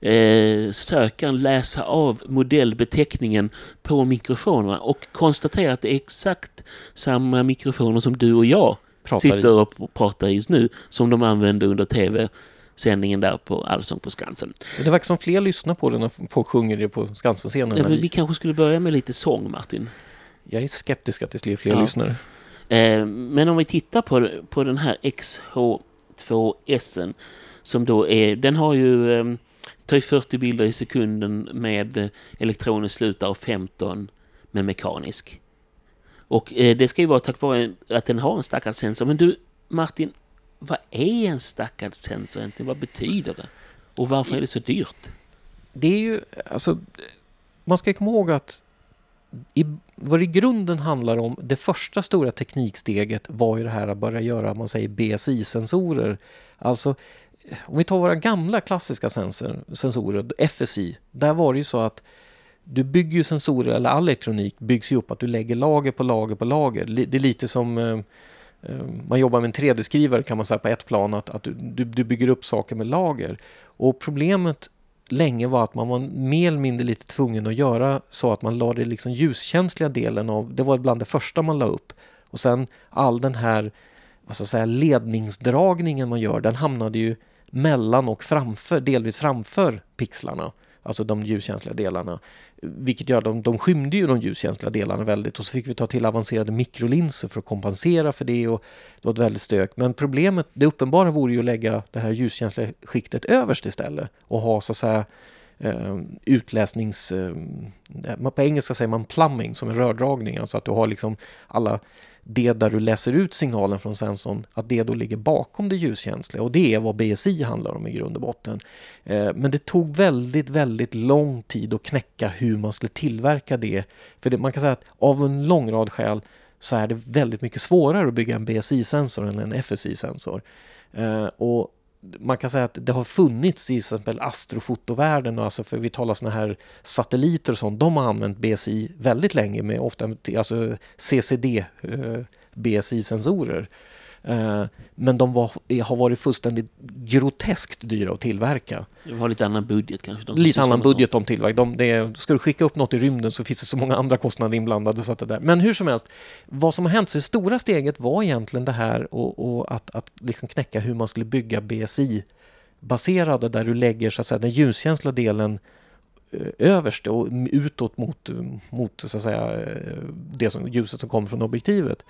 eh, sökaren läsa av modellbeteckningen på mikrofonerna och konstatera att det är exakt samma mikrofoner som du och jag Pratar sitter och pratar just nu som de använde under tv-sändningen där på Allsång på Skansen. Det verkar som fler lyssnar på den när folk sjunger det på Skansen-scenen. Ja, vi- vi kanske skulle börja med lite sång, Martin. Jag är skeptisk att det blir fler Ja. lyssnare. Eh, men om vi tittar på, på den här XH2S som då är, den har ju, eh, tar ju 40 bilder i sekunden med eh, elektronisk slutare och 15 med mekanisk. Och eh, det ska ju vara tack vare att den har en stackad sensor. Men du, Martin, vad är en stackad sensor egentligen? Vad betyder det? Och varför är det så dyrt? Det är ju, alltså, man ska komma ihåg att i, vad det i grunden handlar om, det första stora tekniksteget var ju det här att börja göra, man säger BSI-sensorer. Alltså, om vi tar våra gamla klassiska sensor, sensorer, FSI, där var det ju så att du bygger ju sensorer, eller all elektronik byggs ju upp att du lägger lager på lager på lager. Det är lite som eh, Ehm, man jobbar med en 3D-skrivare kan man säga på ett plan, att, att du, du, du bygger upp saker med lager. Och problemet länge var att man var mer eller mindre lite tvungen att göra så att man la det liksom ljuskänsliga delen av, det var bland det första man la upp. Och sen all den här vad ska jag säga, ledningsdragningen man gör, den hamnade ju mellan och framför, delvis framför pixlarna. Alltså de ljuskänsliga delarna. Vilket gör att de, de skymde ju de ljuskänsliga delarna väldigt och så fick vi ta till avancerade mikrolinser för att kompensera för det och det var ett väldigt stök. Men problemet, det uppenbara vore ju att lägga det här ljuskänsliga skiktet överst istället och ha så att säga Uh, utläsnings... Uh, på engelska säger man plumbing som en rördragning, alltså att du har liksom alla det där du läser ut signalen från sensorn, att det då ligger bakom det ljuskänsliga och det är vad BSI handlar om i grund och botten. Eh, men det tog väldigt, väldigt lång tid att knäcka hur man skulle tillverka det. För det, man kan säga att av en lång rad skäl så är det väldigt mycket svårare att bygga en BSI-sensor än en FSI-sensor. Eh, och man kan säga att det har funnits i till exempel astrofotovärlden, alltså för vi talar sådana här satelliter och sånt, de har använt BSI väldigt länge med ofta alltså CCD eh, BSI-sensorer. Eh, Men de var, har varit fullständigt groteskt dyra att tillverka. De har lite annan budget kanske? de Lite annan budget om tillverk. De, det ska du skicka upp något i rymden så finns det så många andra kostnader inblandade. Så att det där. Men hur som helst, vad som har hänt, så det stora steget var egentligen det här och, och att, att liksom knäcka hur man skulle bygga BSI-baserade där du lägger så att säga, den ljuskänsliga delen eh, överst och utåt mot, mot så att säga, eh, det som, ljuset som kommer från objektivet.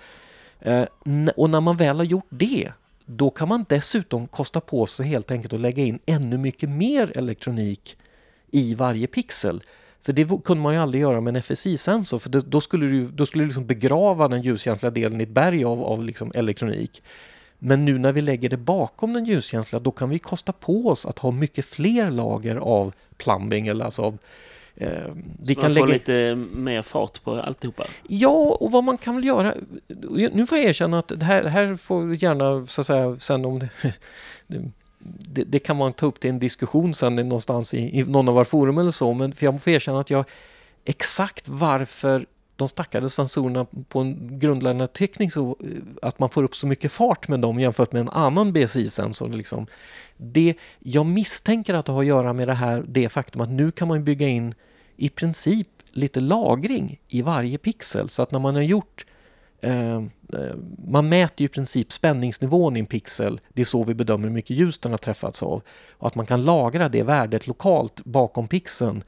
Eh, Och när man väl har gjort det, då kan man dessutom kosta på sig helt enkelt att lägga in ännu mycket mer elektronik i varje pixel. För det kunde man ju aldrig göra med en FSI-sensor, för det, då skulle du, då skulle du liksom begrava den ljuskänsliga delen i ett berg av, av liksom elektronik. Men nu när vi lägger det bakom den ljuskänsliga, då kan vi kosta på oss att ha mycket fler lager av plumbing, eller alltså av vi Så kan man får lägga... lite mer fart på alltihopa. Ja, och vad man kan väl göra... Nu får jag erkänna att det här, här får gärna, så att säga, sen om *laughs* det... Det, det kan man ta upp till en diskussion sen någonstans i, i någon av våra forum eller så, men för jag får erkänna att jag exakt varför de stackade sensorerna på en grundläggande teknik så eh, att man får upp så mycket fart med dem jämfört med en annan BSI-sensor. Liksom. Det, jag misstänker att det har att göra med det här, det faktum att nu kan man bygga in i princip lite lagring i varje pixel så att när man har gjort eh, eh, man mäter ju i princip spänningsnivån i en pixel. Det är så vi bedömer hur mycket ljus den har träffats av. Och att man kan lagra det värdet lokalt bakom pixeln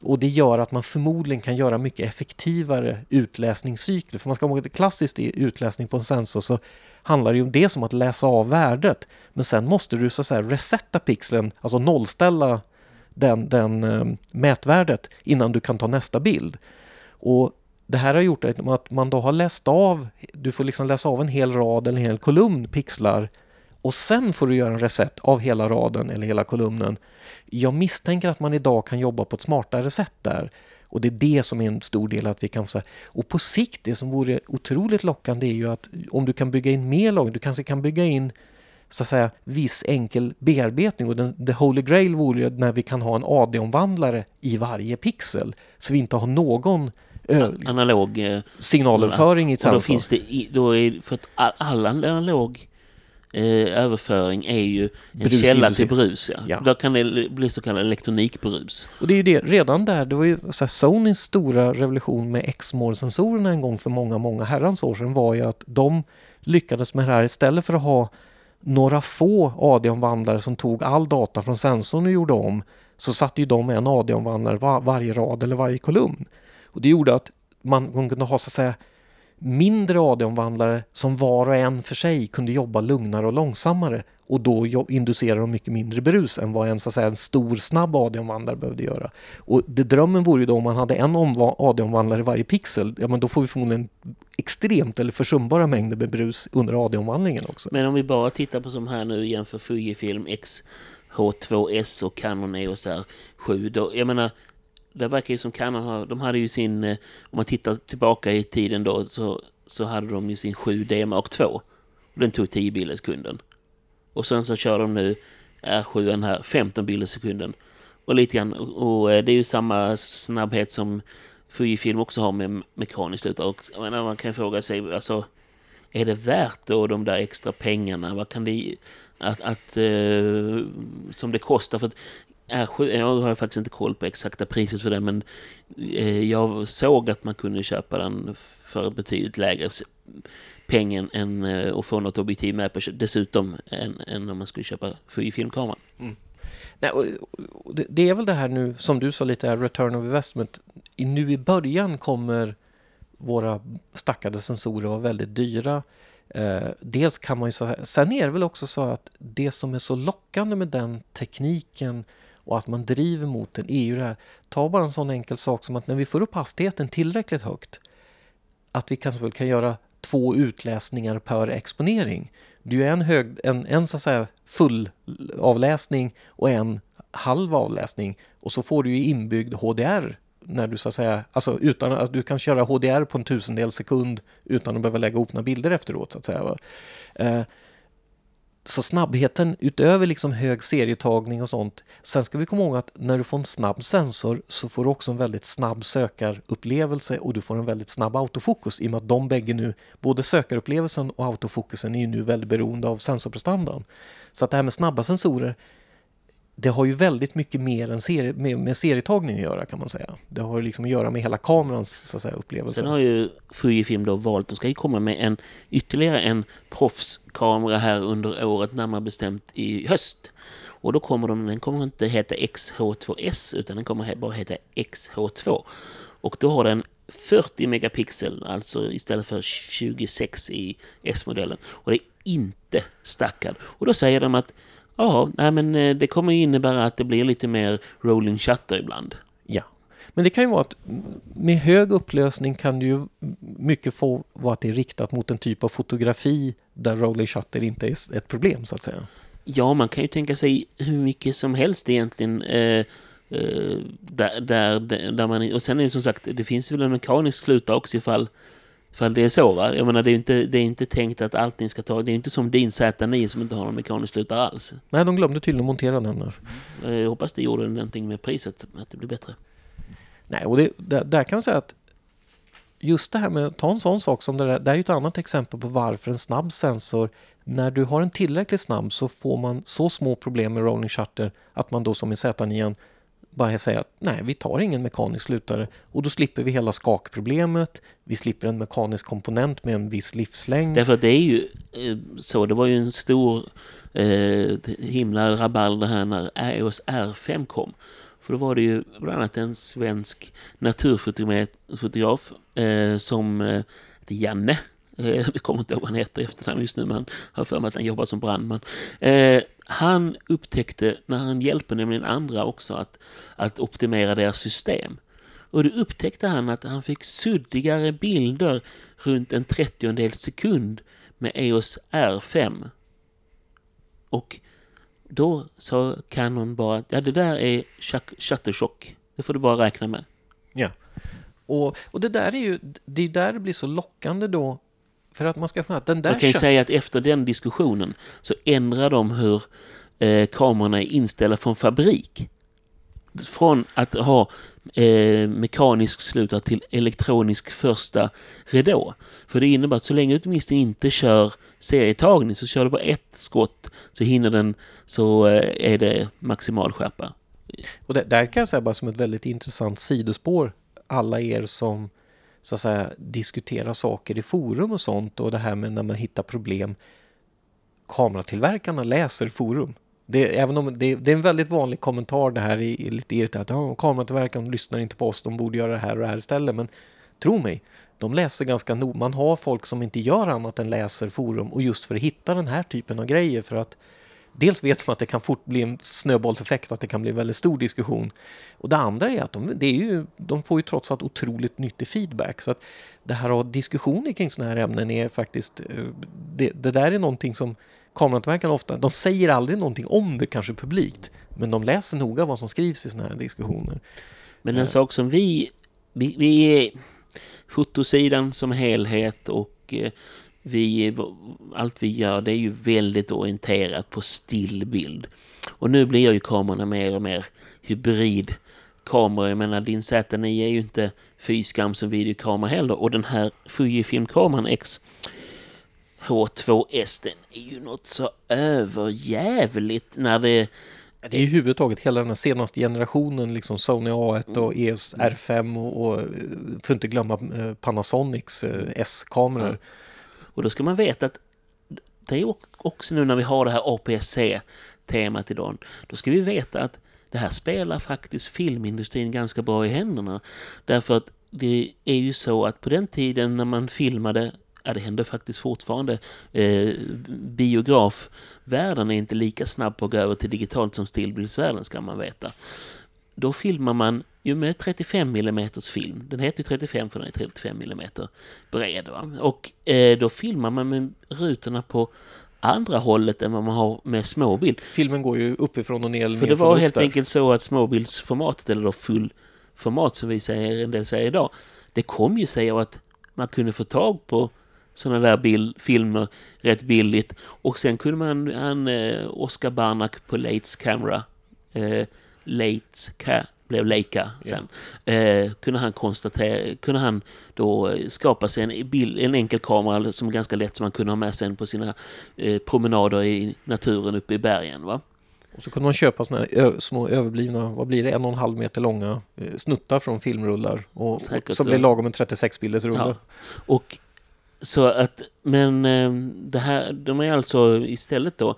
och det gör att man förmodligen kan göra mycket effektivare utläsningscykler. För man ska ihåg att klassiskt i utläsning på en sensor så handlar det ju om det som att läsa av värdet. Men sen måste du så att säga resetta pixeln, alltså nollställa den, den eh, mätvärdet innan du kan ta nästa bild. Och det här har gjort att man då har läst av, du får liksom läsa av en hel rad eller en hel kolumn pixlar och sen får du göra en reset av hela raden eller hela kolumnen. Jag misstänker att man idag kan jobba på ett smartare sätt där. Och det är det som är en stor del att vi kan säga. Och på sikt, det som vore otroligt lockande är ju att om du kan bygga in mer logg, du kanske kan bygga in så att säga viss enkel bearbetning och den, the holy grail vore när vi kan ha en AD-omvandlare i varje pixel. Så vi inte har någon ö, analog eh, signalöverföring i ett. Och då finns det, då är, för att all, all analog eh, överföring är ju en brus källa till brus. Ja. ja. Då kan det bli så kallad elektronikbrus. Och det är ju det, redan där, det var ju så här, Sonys stora revolution med Exmor-sensorerna en gång för många, många herrans år sedan var ju att de lyckades med det här istället för att ha några få AD-omvandlare som tog all data från sensorn och gjorde om så satte ju de en AD-omvandlare på varje rad eller varje kolumn. Och det gjorde att man kunde ha så att säga mindre AD-omvandlare som var och en för sig kunde jobba lugnare och långsammare och då inducerar de mycket mindre brus än vad en, så att säga, en stor snabb AD-omvandlare behövde göra. Och det, drömmen vore ju då om man hade en AD-omvandlare i varje pixel, ja men då får vi förmodligen extremt eller försumbara mängder med brus under AD-omvandlingen också. Men om vi bara tittar på som här nu jämför Fujifilm X H2S och Canon EOS R7, då, jag menar det verkar ju som Canon har, de hade ju sin, eh, om man tittar tillbaka i tiden då, så, så hade de ju sin 7D Mark 2. Den tog 10 bilder i sekunden. Och sen så kör de nu R7 här 15 bilder i sekunden. Och lite grann, och eh, det är ju samma snabbhet som Fujifilm också har med mekaniskt lutare. Och jag menar, man kan fråga sig, alltså, är det värt då de där extra pengarna? Vad kan det, att, att uh, som det kostar? För att R7, jag har faktiskt inte koll på exakta priset för den men eh, jag såg att man kunde köpa den för betydligt lägre pengen än eh, att få något objektiv med på dessutom än, än om man skulle köpa filmkameran. Mm. Nej, det är väl det här nu som du sa lite här, return of investment. Nu i början kommer våra stackade sensorer vara väldigt dyra. Eh, dels kan man ju säga, sen är det väl också så att det som är så lockande med den tekniken och att man driver mot den är ju det här. Ta bara en sån enkel sak som att när vi får upp hastigheten tillräckligt högt att vi kanske kan göra två utläsningar per exponering. Det är en, hög, en, en så att säga full avläsning och en halv avläsning och så får du ju inbyggd HDR när du så att säga, alltså utan att du kan köra HDR på en tusendel sekund utan att behöva lägga ihop några bilder efteråt så att säga. Eh, så snabbheten utöver liksom hög serietagning och sånt. Sen ska vi komma ihåg att när du får en snabb sensor så får du också en väldigt snabb sökarupplevelse och du får en väldigt snabb autofokus i och med att de bägge nu, både sökarupplevelsen och autofokusen är ju nu väldigt beroende av sensorprestandan. Så att det här med snabba sensorer det har ju väldigt mycket mer än serie, med, med serietagning att göra kan man säga. Det har liksom att göra med hela kamerans så att säga, upplevelse. Sen har ju Fujifilm då valt, de ska ju komma med en ytterligare en proffs kamera här under året närmare bestämt i höst. Och då kommer de, den kommer inte heta XH2S utan den kommer bara heta XH2. Och då har den 40 megapixel, alltså istället för 26 i S-modellen. Och det är inte stackad. Och då säger de att Ja, nej, men eh, det kommer innebära att det blir lite mer rolling shutter ibland. Ja, men det kan ju vara att med hög upplösning kan det ju mycket få vara att det är riktat mot en typ av fotografi där rolling shutter inte är ett problem så att säga. Ja, man kan ju tänka sig hur mycket som helst egentligen. Eh, eh, där, där, där man, och sen är det som sagt, det finns väl en mekanisk sluta också ifall för det är så va? Jag menar det är inte, det är inte tänkt att allting ska ta... Det är inte som din Z9 som inte har någon mekanisk slutare alls. Nej, de glömde tydligen montera den där. Jag hoppas det gjorde någonting med priset, att det blir bättre. Nej, och det, där, där kan man säga att just det här med, ta en sån sak som det där, det är ju ett annat exempel på varför en snabb sensor, när du har en tillräckligt snabb så får man så små problem med rolling shutter att man då som i Z9 bara säger att nej, vi tar ingen mekanisk slutare och då slipper vi hela skakproblemet. Vi slipper en mekanisk komponent med en viss livslängd. Därför att det är ju eh, så, det var ju en stor eh, himla rabalder här när EOS R5 kom. För då var det ju bland annat en svensk naturfotograf eh, som eh, Janne eh, jag kommer inte ihåg vad han heter efternamn just nu, men har för mig att han jobbar som brandman. Eh, han upptäckte, när han hjälper nämligen andra också, att, att optimera deras system. Och då upptäckte han att han fick suddigare bilder runt en trettiondels sekund med EOS R5. Och då sa Canon bara ja, det där är shuttershock. Det får du bara räkna med. Ja. Och, och det där är ju, det är där det blir så lockande då för att man ska att den där... Man kan ju säga att efter den diskussionen så ändrar de hur eh, kamerorna är inställda från fabrik. Från att ha eh, mekanisk slutare till elektronisk första ridå. För det innebär att så länge du åtminstone inte kör serietagning så kör du bara ett skott så hinner den så eh, är det maximal skärpa. Och det, där kan jag säga bara som ett väldigt intressant sidospår alla er som så att säga diskuterar saker i forum och sånt och det här med när man hittar problem. Kameratillverkarna läser forum. Det, även om det, det, är en väldigt vanlig kommentar det här är lite irriterat. Ja, kameratillverkaren lyssnar inte på oss, de borde göra det här och det här istället. Men tro mig, de läser ganska nog. Man har folk som inte gör annat än läser forum och just för att hitta den här typen av grejer för att dels vet man att det kan fort bli en snöbollseffekt, att det kan bli en väldigt stor diskussion. Och det andra är att de, det är ju, de får ju trots allt otroligt nyttig feedback. Så att det här att ha diskussioner kring sådana här ämnen är faktiskt, eh, det, det där är någonting som kamerantillverkarna ofta, de säger aldrig någonting om det kanske publikt, men de läser noga vad som skrivs i sådana här diskussioner. Men en sak som vi, vi, vi är fotosidan som helhet och eh, vi, allt vi gör det är ju väldigt orienterat på stillbild. Och nu blir ju kamerorna mer och mer hybrid kameror. Jag menar din Z9 är ju inte fyskam som videokamera heller. Och den här Fujifilm-kameran X H2S den är ju något så överjävligt när det det är i huvud taget hela den här senaste generationen, liksom Sony A1 och EOS R5 och, och för inte glömma eh, Panasonics eh, S-kameror. Ja. Och då ska man veta att det är också nu när vi har det här APS-C-temat idag, då ska vi veta att det här spelar faktiskt filmindustrin ganska bra i händerna. Därför att det är ju så att på den tiden när man filmade Ja, det händer faktiskt fortfarande. Eh, biografvärlden är inte lika snabb på att gå över till digitalt som stillbildsvärlden ska man veta. Då filmar man ju med 35 mm film. Den heter ju 35 för den är 35 mm bred. Va? Och eh, då filmar man med rutorna på andra hållet än vad man har med småbild. Filmen går ju uppifrån och ner. För det var helt där. enkelt så att småbildsformatet, eller då fullformat som vi säger, en del säger idag, det kom ju sig av att man kunde få tag på sådana där bild, filmer rätt billigt. Och sen kunde man, han, eh, Oscar Barnack på Lates Camera, eh, Lates Ca blev Leica sen, yeah. eh, kunde han konstatera, kunde han då skapa sig en, bild, en enkel kamera som är ganska lätt som man kunde ha med sig på sina eh, promenader i naturen uppe i bergen. Va? Och så kunde man köpa såna här små överblivna, vad blir det, en och en halv meter långa eh, snuttar från filmrullar och, Säkert, och som blir lagom en 36 bilders rulle. Ja. Och så att, men eh, det här, de är alltså istället då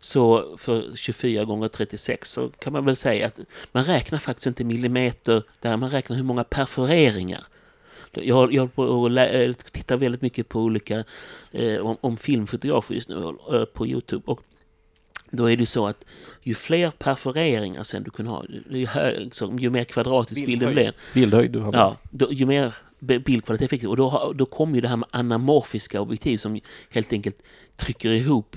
så för 24 gånger 36 så kan man väl säga att man räknar faktiskt inte millimeter där, man räknar hur många perforeringar. Jag, jag på eh, tittar väldigt mycket på olika eh, om, om filmfotografer just nu eh, på Youtube och då är det så att ju fler perforeringar sen du kan ha, ju, hö, så, ju mer kvadratisk bilden blir. Bildhöjd du har. Ja, då, ju mer bildkvalitet du. Och då, då kommer ju det här med anamorfiska objektiv som helt enkelt trycker ihop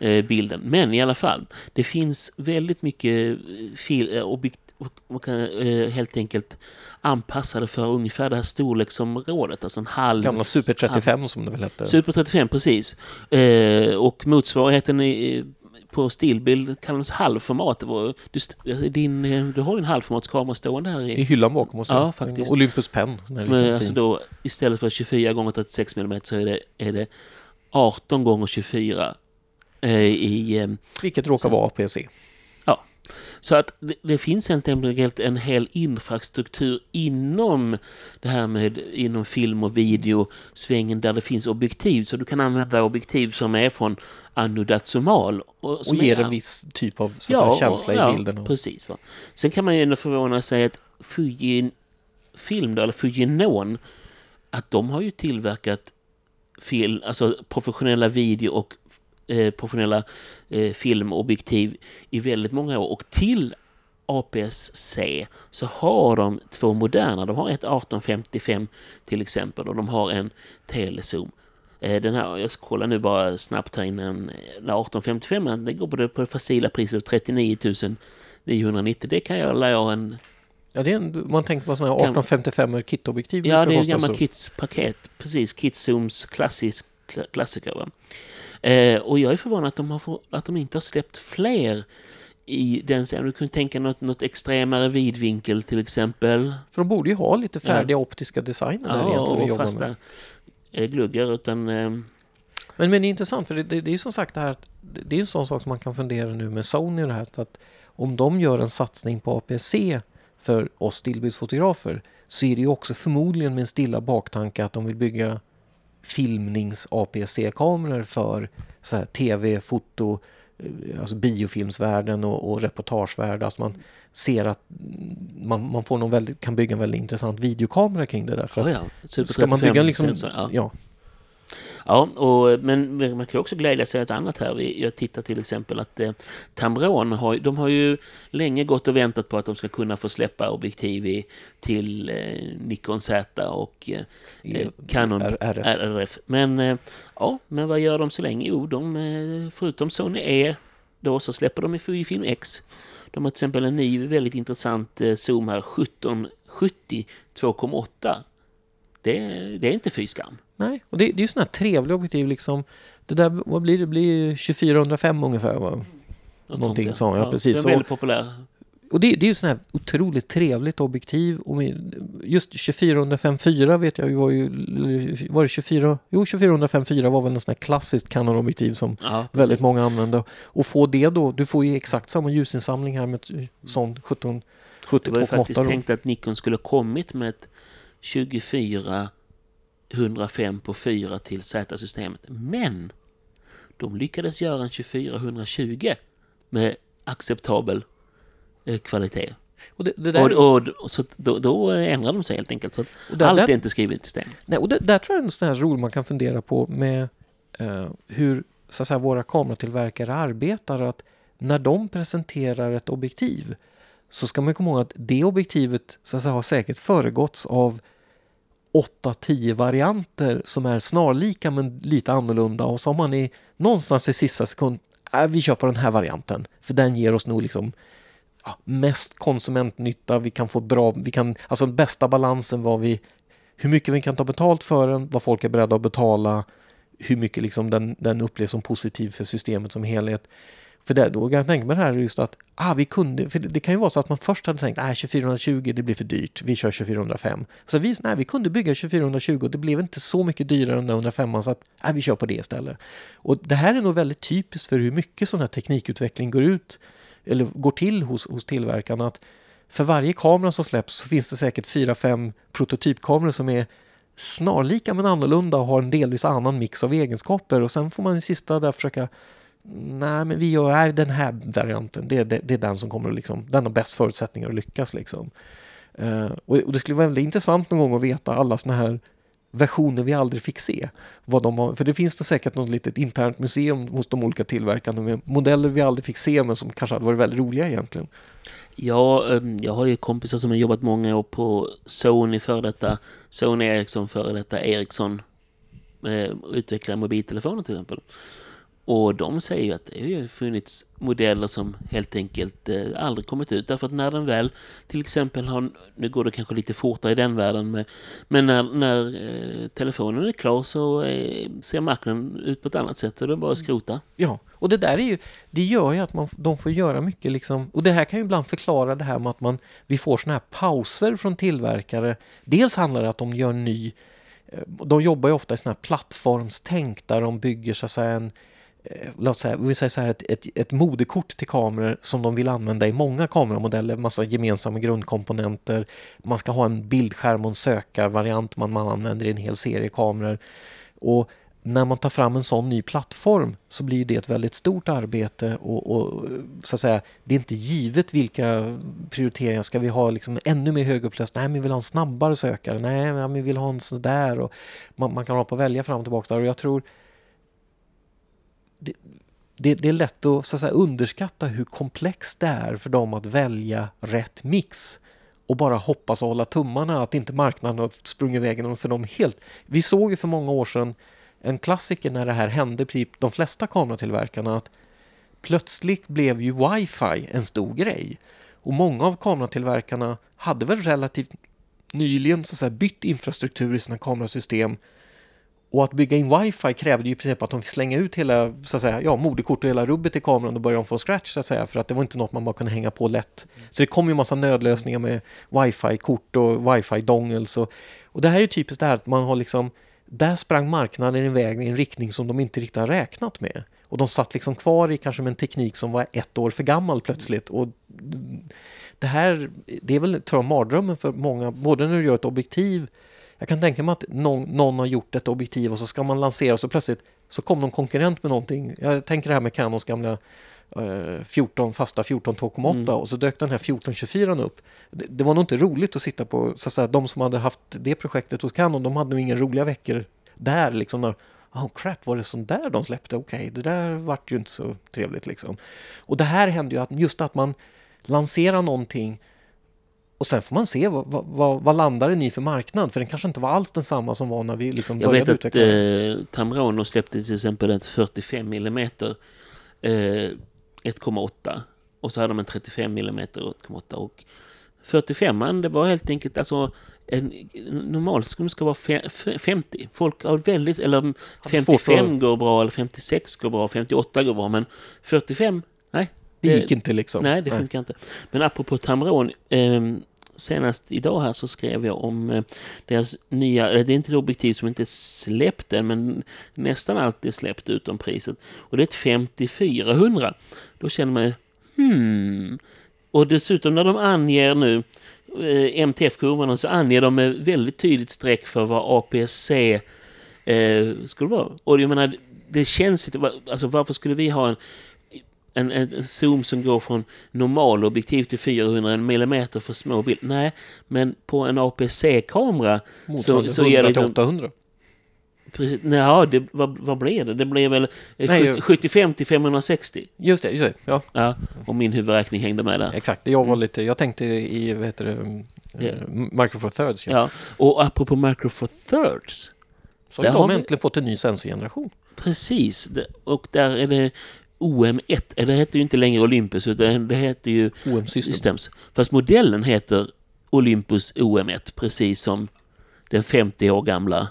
Eh, bilden. Men i alla fall, det finns väldigt mycket eh, fil, eh, objekt, man kan helt enkelt anpassa det för ungefär det här storleksområdet, alltså en halv... Gamla Super 35 halv, som det väl hette? Super 35, precis. och motsvarigheten i, på stillbild kallas halvformat. Du, alltså din, eh, du har ju en halvformatskamera stående här I i... hyllan bakom oss. Ja, faktiskt. Olympus Pen. Men alltså då, istället för 24 gånger 36 mm så är det, är det 18 gånger 24 eh, i... Eh, Vilket råkar så- vara APC. Så att det, det finns helt enkelt en hel infrastruktur inom det här med inom film och video svängen där det finns objektiv. Så du kan använda objektiv som är från Anno Dazumal. Och, Och ger är, en viss typ av så säga, känsla ja, i bilden. Och, precis. Va? Sen kan man ju ändå förvåna sig att Fujifilm, då, eller Fujinon, att de har ju tillverkat film, alltså professionella video och eh, professionella eh, filmobjektiv i väldigt många år. Och till APS-C så har de två moderna. De har ett 1855 till exempel och de har en telezoom. Eh, Den här, jag kollar nu bara snabbt här innan. Den 1855 den går på det, på det facila priset av 39 990. Det kan jag lära en... ja, det är en, man tänker på sådana här Kan- 1855 kitobjektiv. Ja, det är en gammal. Kits-paket. Precis, Kitszooms klassisk, kla- klassiker. Va? Eh, och jag är förvånad att de, har få, att de inte har släppt fler i den serien. Du kunde tänka något, något extremare vidvinkel till exempel. För de borde ju ha lite färdiga optiska designer där Ja, och jobba fasta med. eh, gluggar. Utan, eh, Men, men det är intressant för det, det, det är ju som sagt det här att det är en sån sak som man kan fundera nu med Sony och det här att om de gör en satsning på APC för oss stillbildsfotografer så är det ju också förmodligen med en stilla baktanke att de vill bygga filmnings-APC-kameror för så här, tv, foto, eh, alltså biofilmsvärlden och, och reportagevärld. Alltså man ser att man, man får någon väldigt, kan bygga en väldigt intressant videokamera kring det där. För att, ja. Ska man 35 bygga liksom, sensor, ja. ja, Ja, och, men men man kan också glädja sig åt annat här. Jag tittar till exempel att eh, Tamron har, de har ju länge gått och väntat på att de ska kunna få släppa objektiv i, till eh, Nikon Z och eh, eh, Canon RF. RF. Men eh, ja, men vad gör de så länge? Jo, de, eh, förutom Sony E då så släpper de i Fujifilm X. De har till exempel en ny väldigt intressant eh, zoom här, 1770 2,8. Det, det är inte fy skam. Nej, och det, det är ju sådana här trevliga objektiv liksom. Det där, vad blir det? Blir 2405 ungefär va? Något Någonting sånt, sånt, ja, precis. Den är väldigt populär. Och det, det är ju sådana här otroligt trevligt objektiv. Och just 2454 vet jag ju var ju, var det 24? Jo, 2454 var väl en sån här klassiskt Canon-objektiv som Ja, väldigt många använde. Och få det då, du får ju exakt samma ljusinsamling här med ett sån 17, Det var ju 72,8 faktiskt tänkt att Nikon skulle kommit med ett 24 105 på 4 till Z-systemet. Men de lyckades göra en 24 120 med acceptabel eh, kvalitet. Och det, det där, Och, och, och så då, då ändrade de sig helt enkelt. Så där, allt där, är inte skrivet i sten. Nej, och det, där tror jag är en sån här rolig man kan fundera på med eh, hur så att säga, våra kameratillverkare arbetar. Att när de presenterar ett objektiv så ska man komma ihåg att det objektivet så att säga, har säkert föregåtts av 8-10 varianter som är snarlika men lite annorlunda och så har man i någonstans i sista sekund äh, vi kör på den här varianten för den ger oss nog liksom ja, mest konsumentnytta, vi kan få bra, vi kan, alltså den bästa balansen var vi hur mycket vi kan ta betalt för den, vad folk är beredda att betala, hur mycket liksom den, den upplevs som positiv för systemet som helhet. För det, då kan jag tänka mig det här just att ah, vi kunde, för det, det kan ju vara så att man först hade tänkt äh, att 2420 det blir för dyrt, vi kör 2405. Så vi, nej, vi kunde bygga 2420 och det blev inte så mycket dyrare än den 105 så att ah, vi kör på det istället. Och det här är nog väldigt typiskt för hur mycket sån här teknikutveckling går ut eller går till hos, hos tillverkarna. Att för varje kamera som släpps så finns det säkert fyra fem prototypkameror som är snarlika men annorlunda och har en delvis annan mix av egenskaper och sen får man i sista där försöka Nej, men vi gör nej, den här varianten. Det, det, det är den som kommer att liksom, den har bäst förutsättningar att lyckas liksom. Uh, och, det skulle vara väldigt intressant någon gång att veta alla såna här versioner vi aldrig fick se. Vad de har, för det finns det säkert något litet internt museum hos de olika tillverkarna med modeller vi aldrig fick se men som kanske hade varit väldigt roliga egentligen. Ja, ehm, jag har ju kompisar som har jobbat många år på Sony för detta. Sony Ericsson före detta Ericsson. Eh, utvecklar mobiltelefoner till exempel. Och de säger ju att det har funnits modeller som helt enkelt eh, aldrig kommit ut. Därför att när den väl till exempel har, nu går det kanske lite fortare i den världen, med, men när, när eh, telefonen är klar så eh, ser marknaden ut på ett annat sätt och det är bara att skrota. Ja, och det där är ju, det gör ju att man, de får göra mycket liksom, och det här kan ju ibland förklara det här med att man, vi får såna här pauser från tillverkare. Dels handlar det om att de gör ny, de jobbar ju ofta i sådana här plattformstänk där de bygger så att säga en Eh, låt säga, vi säger så här, ett, ett, ett moderkort till kameror som de vill använda i många kameramodeller, massa gemensamma grundkomponenter. Man ska ha en bildskärm och en sökarvariant man, man använder i en hel serie kameror. Och när man tar fram en sån ny plattform så blir det ett väldigt stort arbete och, och, så att säga, det är inte givet vilka prioriteringar. Ska vi ha liksom ännu mer högupplöst? Nej, men vi vill ha en snabbare sökare. Nej, men vi vill ha en sådär. Och man, man kan hålla på och välja fram och tillbaka där och jag tror det, det, det, är lätt att, så att säga, underskatta hur komplext det är för dem att välja rätt mix och bara hoppas och hålla tummarna att inte marknaden har sprungit vägen för dem helt. Vi såg ju för många år sedan en klassiker när det här hände, typ de flesta kameratillverkarna, att plötsligt blev ju wifi en stor grej. Och många av kameratillverkarna hade väl relativt nyligen så att säga, bytt infrastruktur i sina kamerasystem och att bygga in wifi krävde ju i princip att de fick slänga ut hela, så att säga, ja, moderkort och hela rubbet i kameran och börja om från scratch så att säga, för att det var inte något man bara kunde hänga på lätt. Så det kom ju en massa nödlösningar med wifi-kort och wifi-dongles och, och det här är typiskt det här att man har liksom, där sprang marknaden iväg i en riktning som de inte riktigt har räknat med. Och de satt liksom kvar i kanske med en teknik som var ett år för gammal plötsligt. Och det här, det är väl tror jag mardrömmen för många, både när du gör ett objektiv jag kan tänka mig att någon, någon har gjort ett objektiv och så ska man lansera och så plötsligt så kom någon konkurrent med någonting. Jag tänker det här med Canons gamla eh, 14 fasta 14 2,8 mm. och så dök den här 1424 upp. Det, det, var nog inte roligt att sitta på, så att säga, de som hade haft det projektet hos Canon, de hade nog inga roliga veckor där liksom. När, oh crap, var det sån där de släppte? Okej, okay, det där vart ju inte så trevligt liksom. Och det här hände ju att just att man lanserar någonting och sen får man se vad, vad, vad landar den i för marknad, för den kanske inte var alls densamma som var när vi liksom började utveckla. Jag vet att eh, Tamrono släppte till exempel ett 45 mm eh, 1,8 och så hade de en 35 mm 1,8 och 45 det var helt enkelt alltså en normal skulle ska vara 50. Folk har väldigt, eller 55 går bra, eller 56 går bra, 58 går bra, men 45, nej, det gick inte liksom. Nej, det funkar nej. inte. Men apropå Tamron. Eh, senast idag här så skrev jag om eh, deras nya, eh, det är inte ett objektiv som inte är släppt än, men nästan alltid släppt utom priset. Och det är ett 5400. Då känner man, hmm. Och dessutom när de anger nu eh, MTF-kurvorna så anger de med väldigt tydligt streck för vad APS-C eh, skulle vara. Och jag menar, det känns inte, alltså varför skulle vi ha en en, en zoom som går från normalobjektiv till 400 mm för små bilder. Nej, men på en APC-kamera så, så ger det... till 800? Precis, nej, det, vad, vad blir det? Det blir väl nej, 70, 75 till 560? Just det, just det. Ja. ja. Och min huvudräkning hängde med där. Exakt, jag var lite, jag tänkte i, vad heter det, yeah. Micro Four Thirds. Ja. ja, och apropå Micro Four Thirds. Så har de äntligen fått en ny sensorgeneration. Precis, och där är det OM1, det heter ju inte längre Olympus utan det heter ju OM Systems. Systems. Fast modellen heter Olympus OM1 precis som den 50 år gamla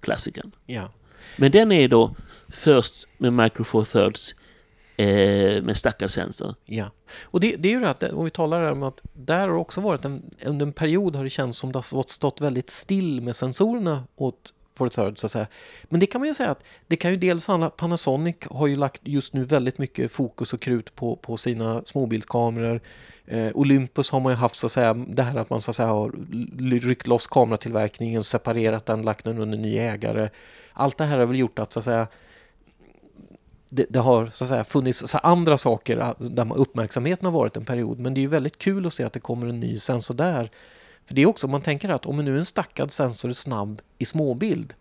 klassikern. Ja. Men den är då först med Micro Four Thirds eh, med sensor. Ja, och det, det är ju det att om vi talar om att där har också varit en, under en period har det känts som det har stått väldigt still med sensorerna åt for third så att säga. Men det kan man ju säga att det kan ju dels handla, Panasonic har ju lagt just nu väldigt mycket fokus och krut på, på sina småbildskameror. Eh, Olympus har man ju haft så att säga det här att man så att säga har ryckt loss kameratillverkningen, separerat den, lagt den under ny ägare. Allt det här har väl gjort att så att säga det, det, har så att säga, funnits så andra saker där uppmärksamheten har varit en period. Men det är ju väldigt kul att se att det kommer en ny sensor där för det är också, man tänker att om nu en stackad sensor är snabb i småbild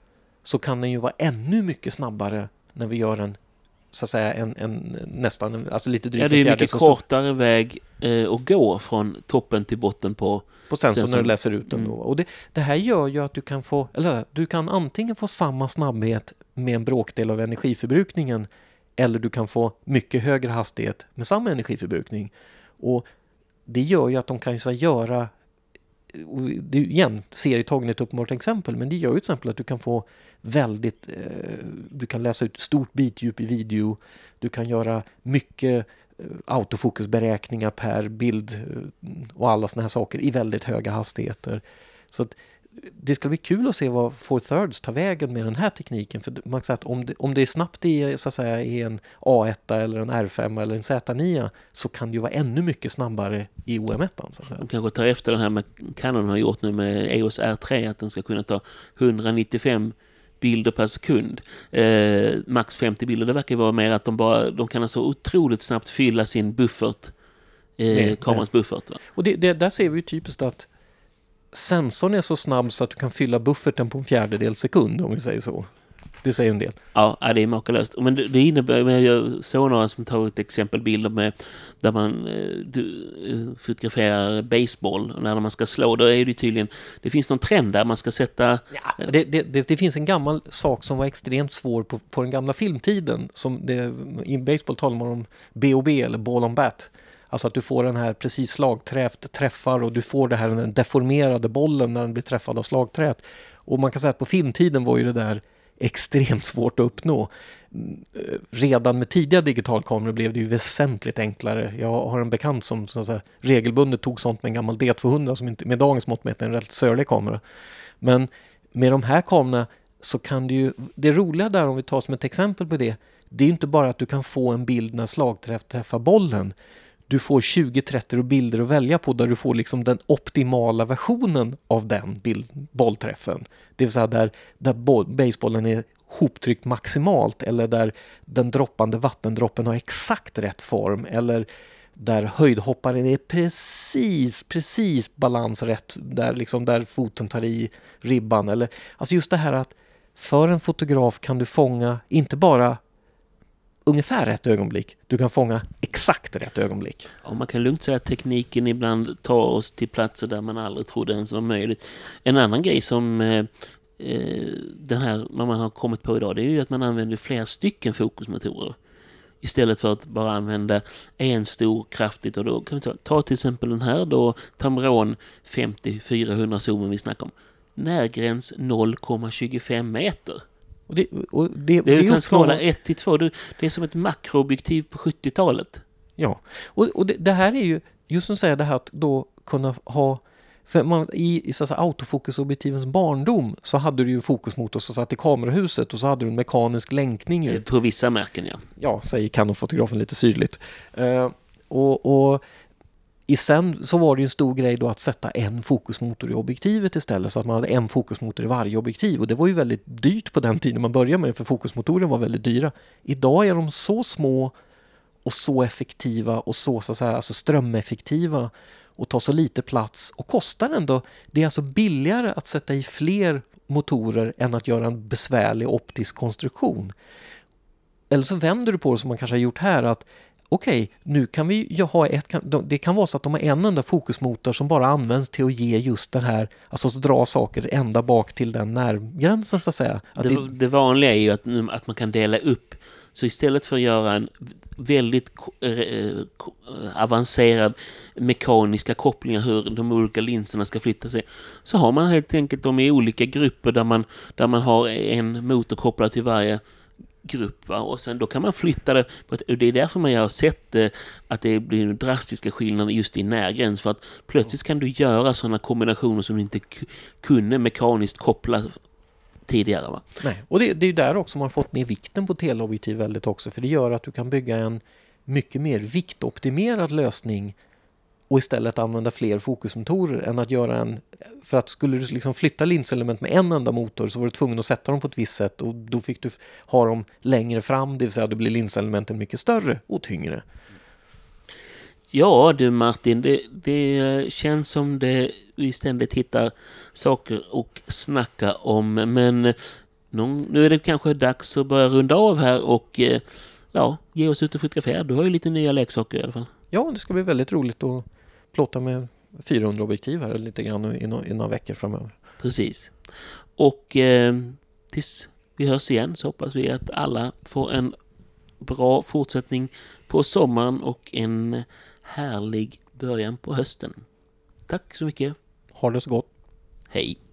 så kan den ju vara ännu mycket snabbare när vi gör en så att säga en, en nästan, alltså lite drygt Ja, det är mycket kortare väg eh, att gå från toppen till botten på på sensorn när du läser ut den. Mm. Och det, det, här gör ju att du kan få, eller du kan antingen få samma snabbhet med en bråkdel av energiförbrukningen eller du kan få mycket högre hastighet med samma energiförbrukning. Och det gör ju att de kan så göra det är igen serietagen ett uppenbart exempel, men det gör ju till exempel att du kan få väldigt, eh, du kan läsa ut stort bitdjup i video, du kan göra mycket eh, autofokusberäkningar per bild eh, och alla sådana här saker i väldigt höga hastigheter. Så att det ska bli kul att se vad Four Thirds tar vägen med den här tekniken. För man säga att om det, om det är snabbt i, så att säga, i en A1 eller en R5 eller en Z9 så kan det ju vara ännu mycket snabbare i OM1. Så att säga. De kanske tar efter den här med Canon har gjort nu med EOS R3 att den ska kunna ta 195 bilder per sekund. Eh, max 50 bilder. Det verkar vara mer att de bara de kan alltså otroligt snabbt fylla sin buffert. Eh, kamerans buffert. Va? Och det, det, där ser vi ju typiskt att sensorn är så snabb så att du kan fylla bufferten på en fjärdedel sekund om vi säger så. Det säger en del. Ja, det är makalöst. Men det, det innebär, men jag såg några som tar ett exempel bilder med där man eh, du, eh, fotograferar baseball och när man ska slå, då är det tydligen, det finns någon trend där man ska sätta... Ja, det, det, det, finns en gammal sak som var extremt svår på, på den gamla filmtiden. Som det, I baseball talar man om BOB eller ball on bat. Alltså att du får den här precis slagträft träffar och du får det här den deformerade bollen när den blir träffad av slagträet. Och man kan säga att på filmtiden var ju det där extremt svårt att uppnå. Eh, redan med tidiga digitalkameror blev det ju väsentligt enklare. Jag har en bekant som så att säga, regelbundet tog sånt med en gammal D200 som inte, med dagens mått mätt är en rätt sörlig kamera. Men med de här kamerorna så kan du ju, det roliga där om vi tar som ett exempel på det, det är inte bara att du kan få en bild när slagträff träffar bollen du får 20-30 bilder att välja på där du får liksom den optimala versionen av den bild, bollträffen. Det vill säga där, där basebollen är hoptryckt maximalt eller där den droppande vattendroppen har exakt rätt form eller där höjdhopparen är precis, precis balansrätt där, liksom där foten tar i ribban. Eller, alltså just det här att för en fotograf kan du fånga inte bara ungefär rätt ögonblick. Du kan fånga exakt rätt ögonblick. Ja, man kan lugnt säga att tekniken ibland tar oss till platser där man aldrig trodde ens var möjligt. En annan grej som eh, eh den här man har kommit på idag, det är ju att man använder flera stycken fokusmotorer. Istället för att bara använda en stor kraftigt. Och då kan vi ta, ta till exempel den här då, Tamron 50-400 zoomen vi snackar om. Närgräns 0,25 meter. Och det, och det, det, du kan skala 1 till 2. Det är som ett makroobjektiv på 70-talet. Ja, och, och det, det, här är ju just som säger det här att då kunna ha för man, I, i så säga, autofokusobjektivens barndom så hade du ju fokusmotor som satt i kamerahuset och så hade du en mekanisk länkning ut. På vissa märken ja. Ja, säger Canon-fotografen lite syrligt. Uh, och, och i sen så var det en stor grej då att sätta en fokusmotor i objektivet istället så att man hade en fokusmotor i varje objektiv och det var ju väldigt dyrt på den tiden man började med det för fokusmotorer var väldigt dyra. Idag är de så små och så effektiva och så, så att säga, alltså strömeffektiva och tar så lite plats och kostar ändå. Det är alltså billigare att sätta i fler motorer än att göra en besvärlig optisk konstruktion. Eller så vänder du på det som man kanske har gjort här att okej, okay, nu kan vi ju ha ett, det kan vara så att de har en enda fokusmotor som bara används till att ge just den här, alltså att dra saker ända bak till den nervgränsen så att säga. Att det, det, det vanliga är ju att, att man kan dela upp, så istället för att göra en väldigt eh, avancerad mekaniska kopplingar hur de olika linserna ska flytta sig. Så har man helt enkelt dem i olika grupper där man, där man har en motor kopplad till varje grupp. Va? Och sen då kan man flytta det. På ett, och det är därför man har sett eh, att det blir drastiska skillnader just i närgräns. För att plötsligt kan du göra sådana kombinationer som du inte kunde mekaniskt koppla tidigare. Va? Nej, och det, det är där också man har fått ner vikten på teleobjektiv väldigt också. För det gör att du kan bygga en mycket mer viktoptimerad lösning och istället använda fler fokusmotorer än att göra en... För att skulle du liksom flytta linselement med en enda motor så var du tvungen att sätta dem på ett visst sätt och då fick du ha dem längre fram, det vill säga då blir linselementen mycket större och tyngre. Ja du Martin, det, det känns som det vi ständigt hittar saker och snacka om men nu är det kanske dags att börja runda av här och eh, ja, ge oss ut och fotografera. Du har ju lite nya leksaker i alla fall. Ja, det ska bli väldigt roligt att plåta med 400 objektiv här lite grann i, no i några veckor framöver. Precis. Och eh, tills vi hörs igen så hoppas vi att alla får en bra fortsättning på sommaren och en härlig början på hösten. Tack så mycket. Ha det så gott. Hej!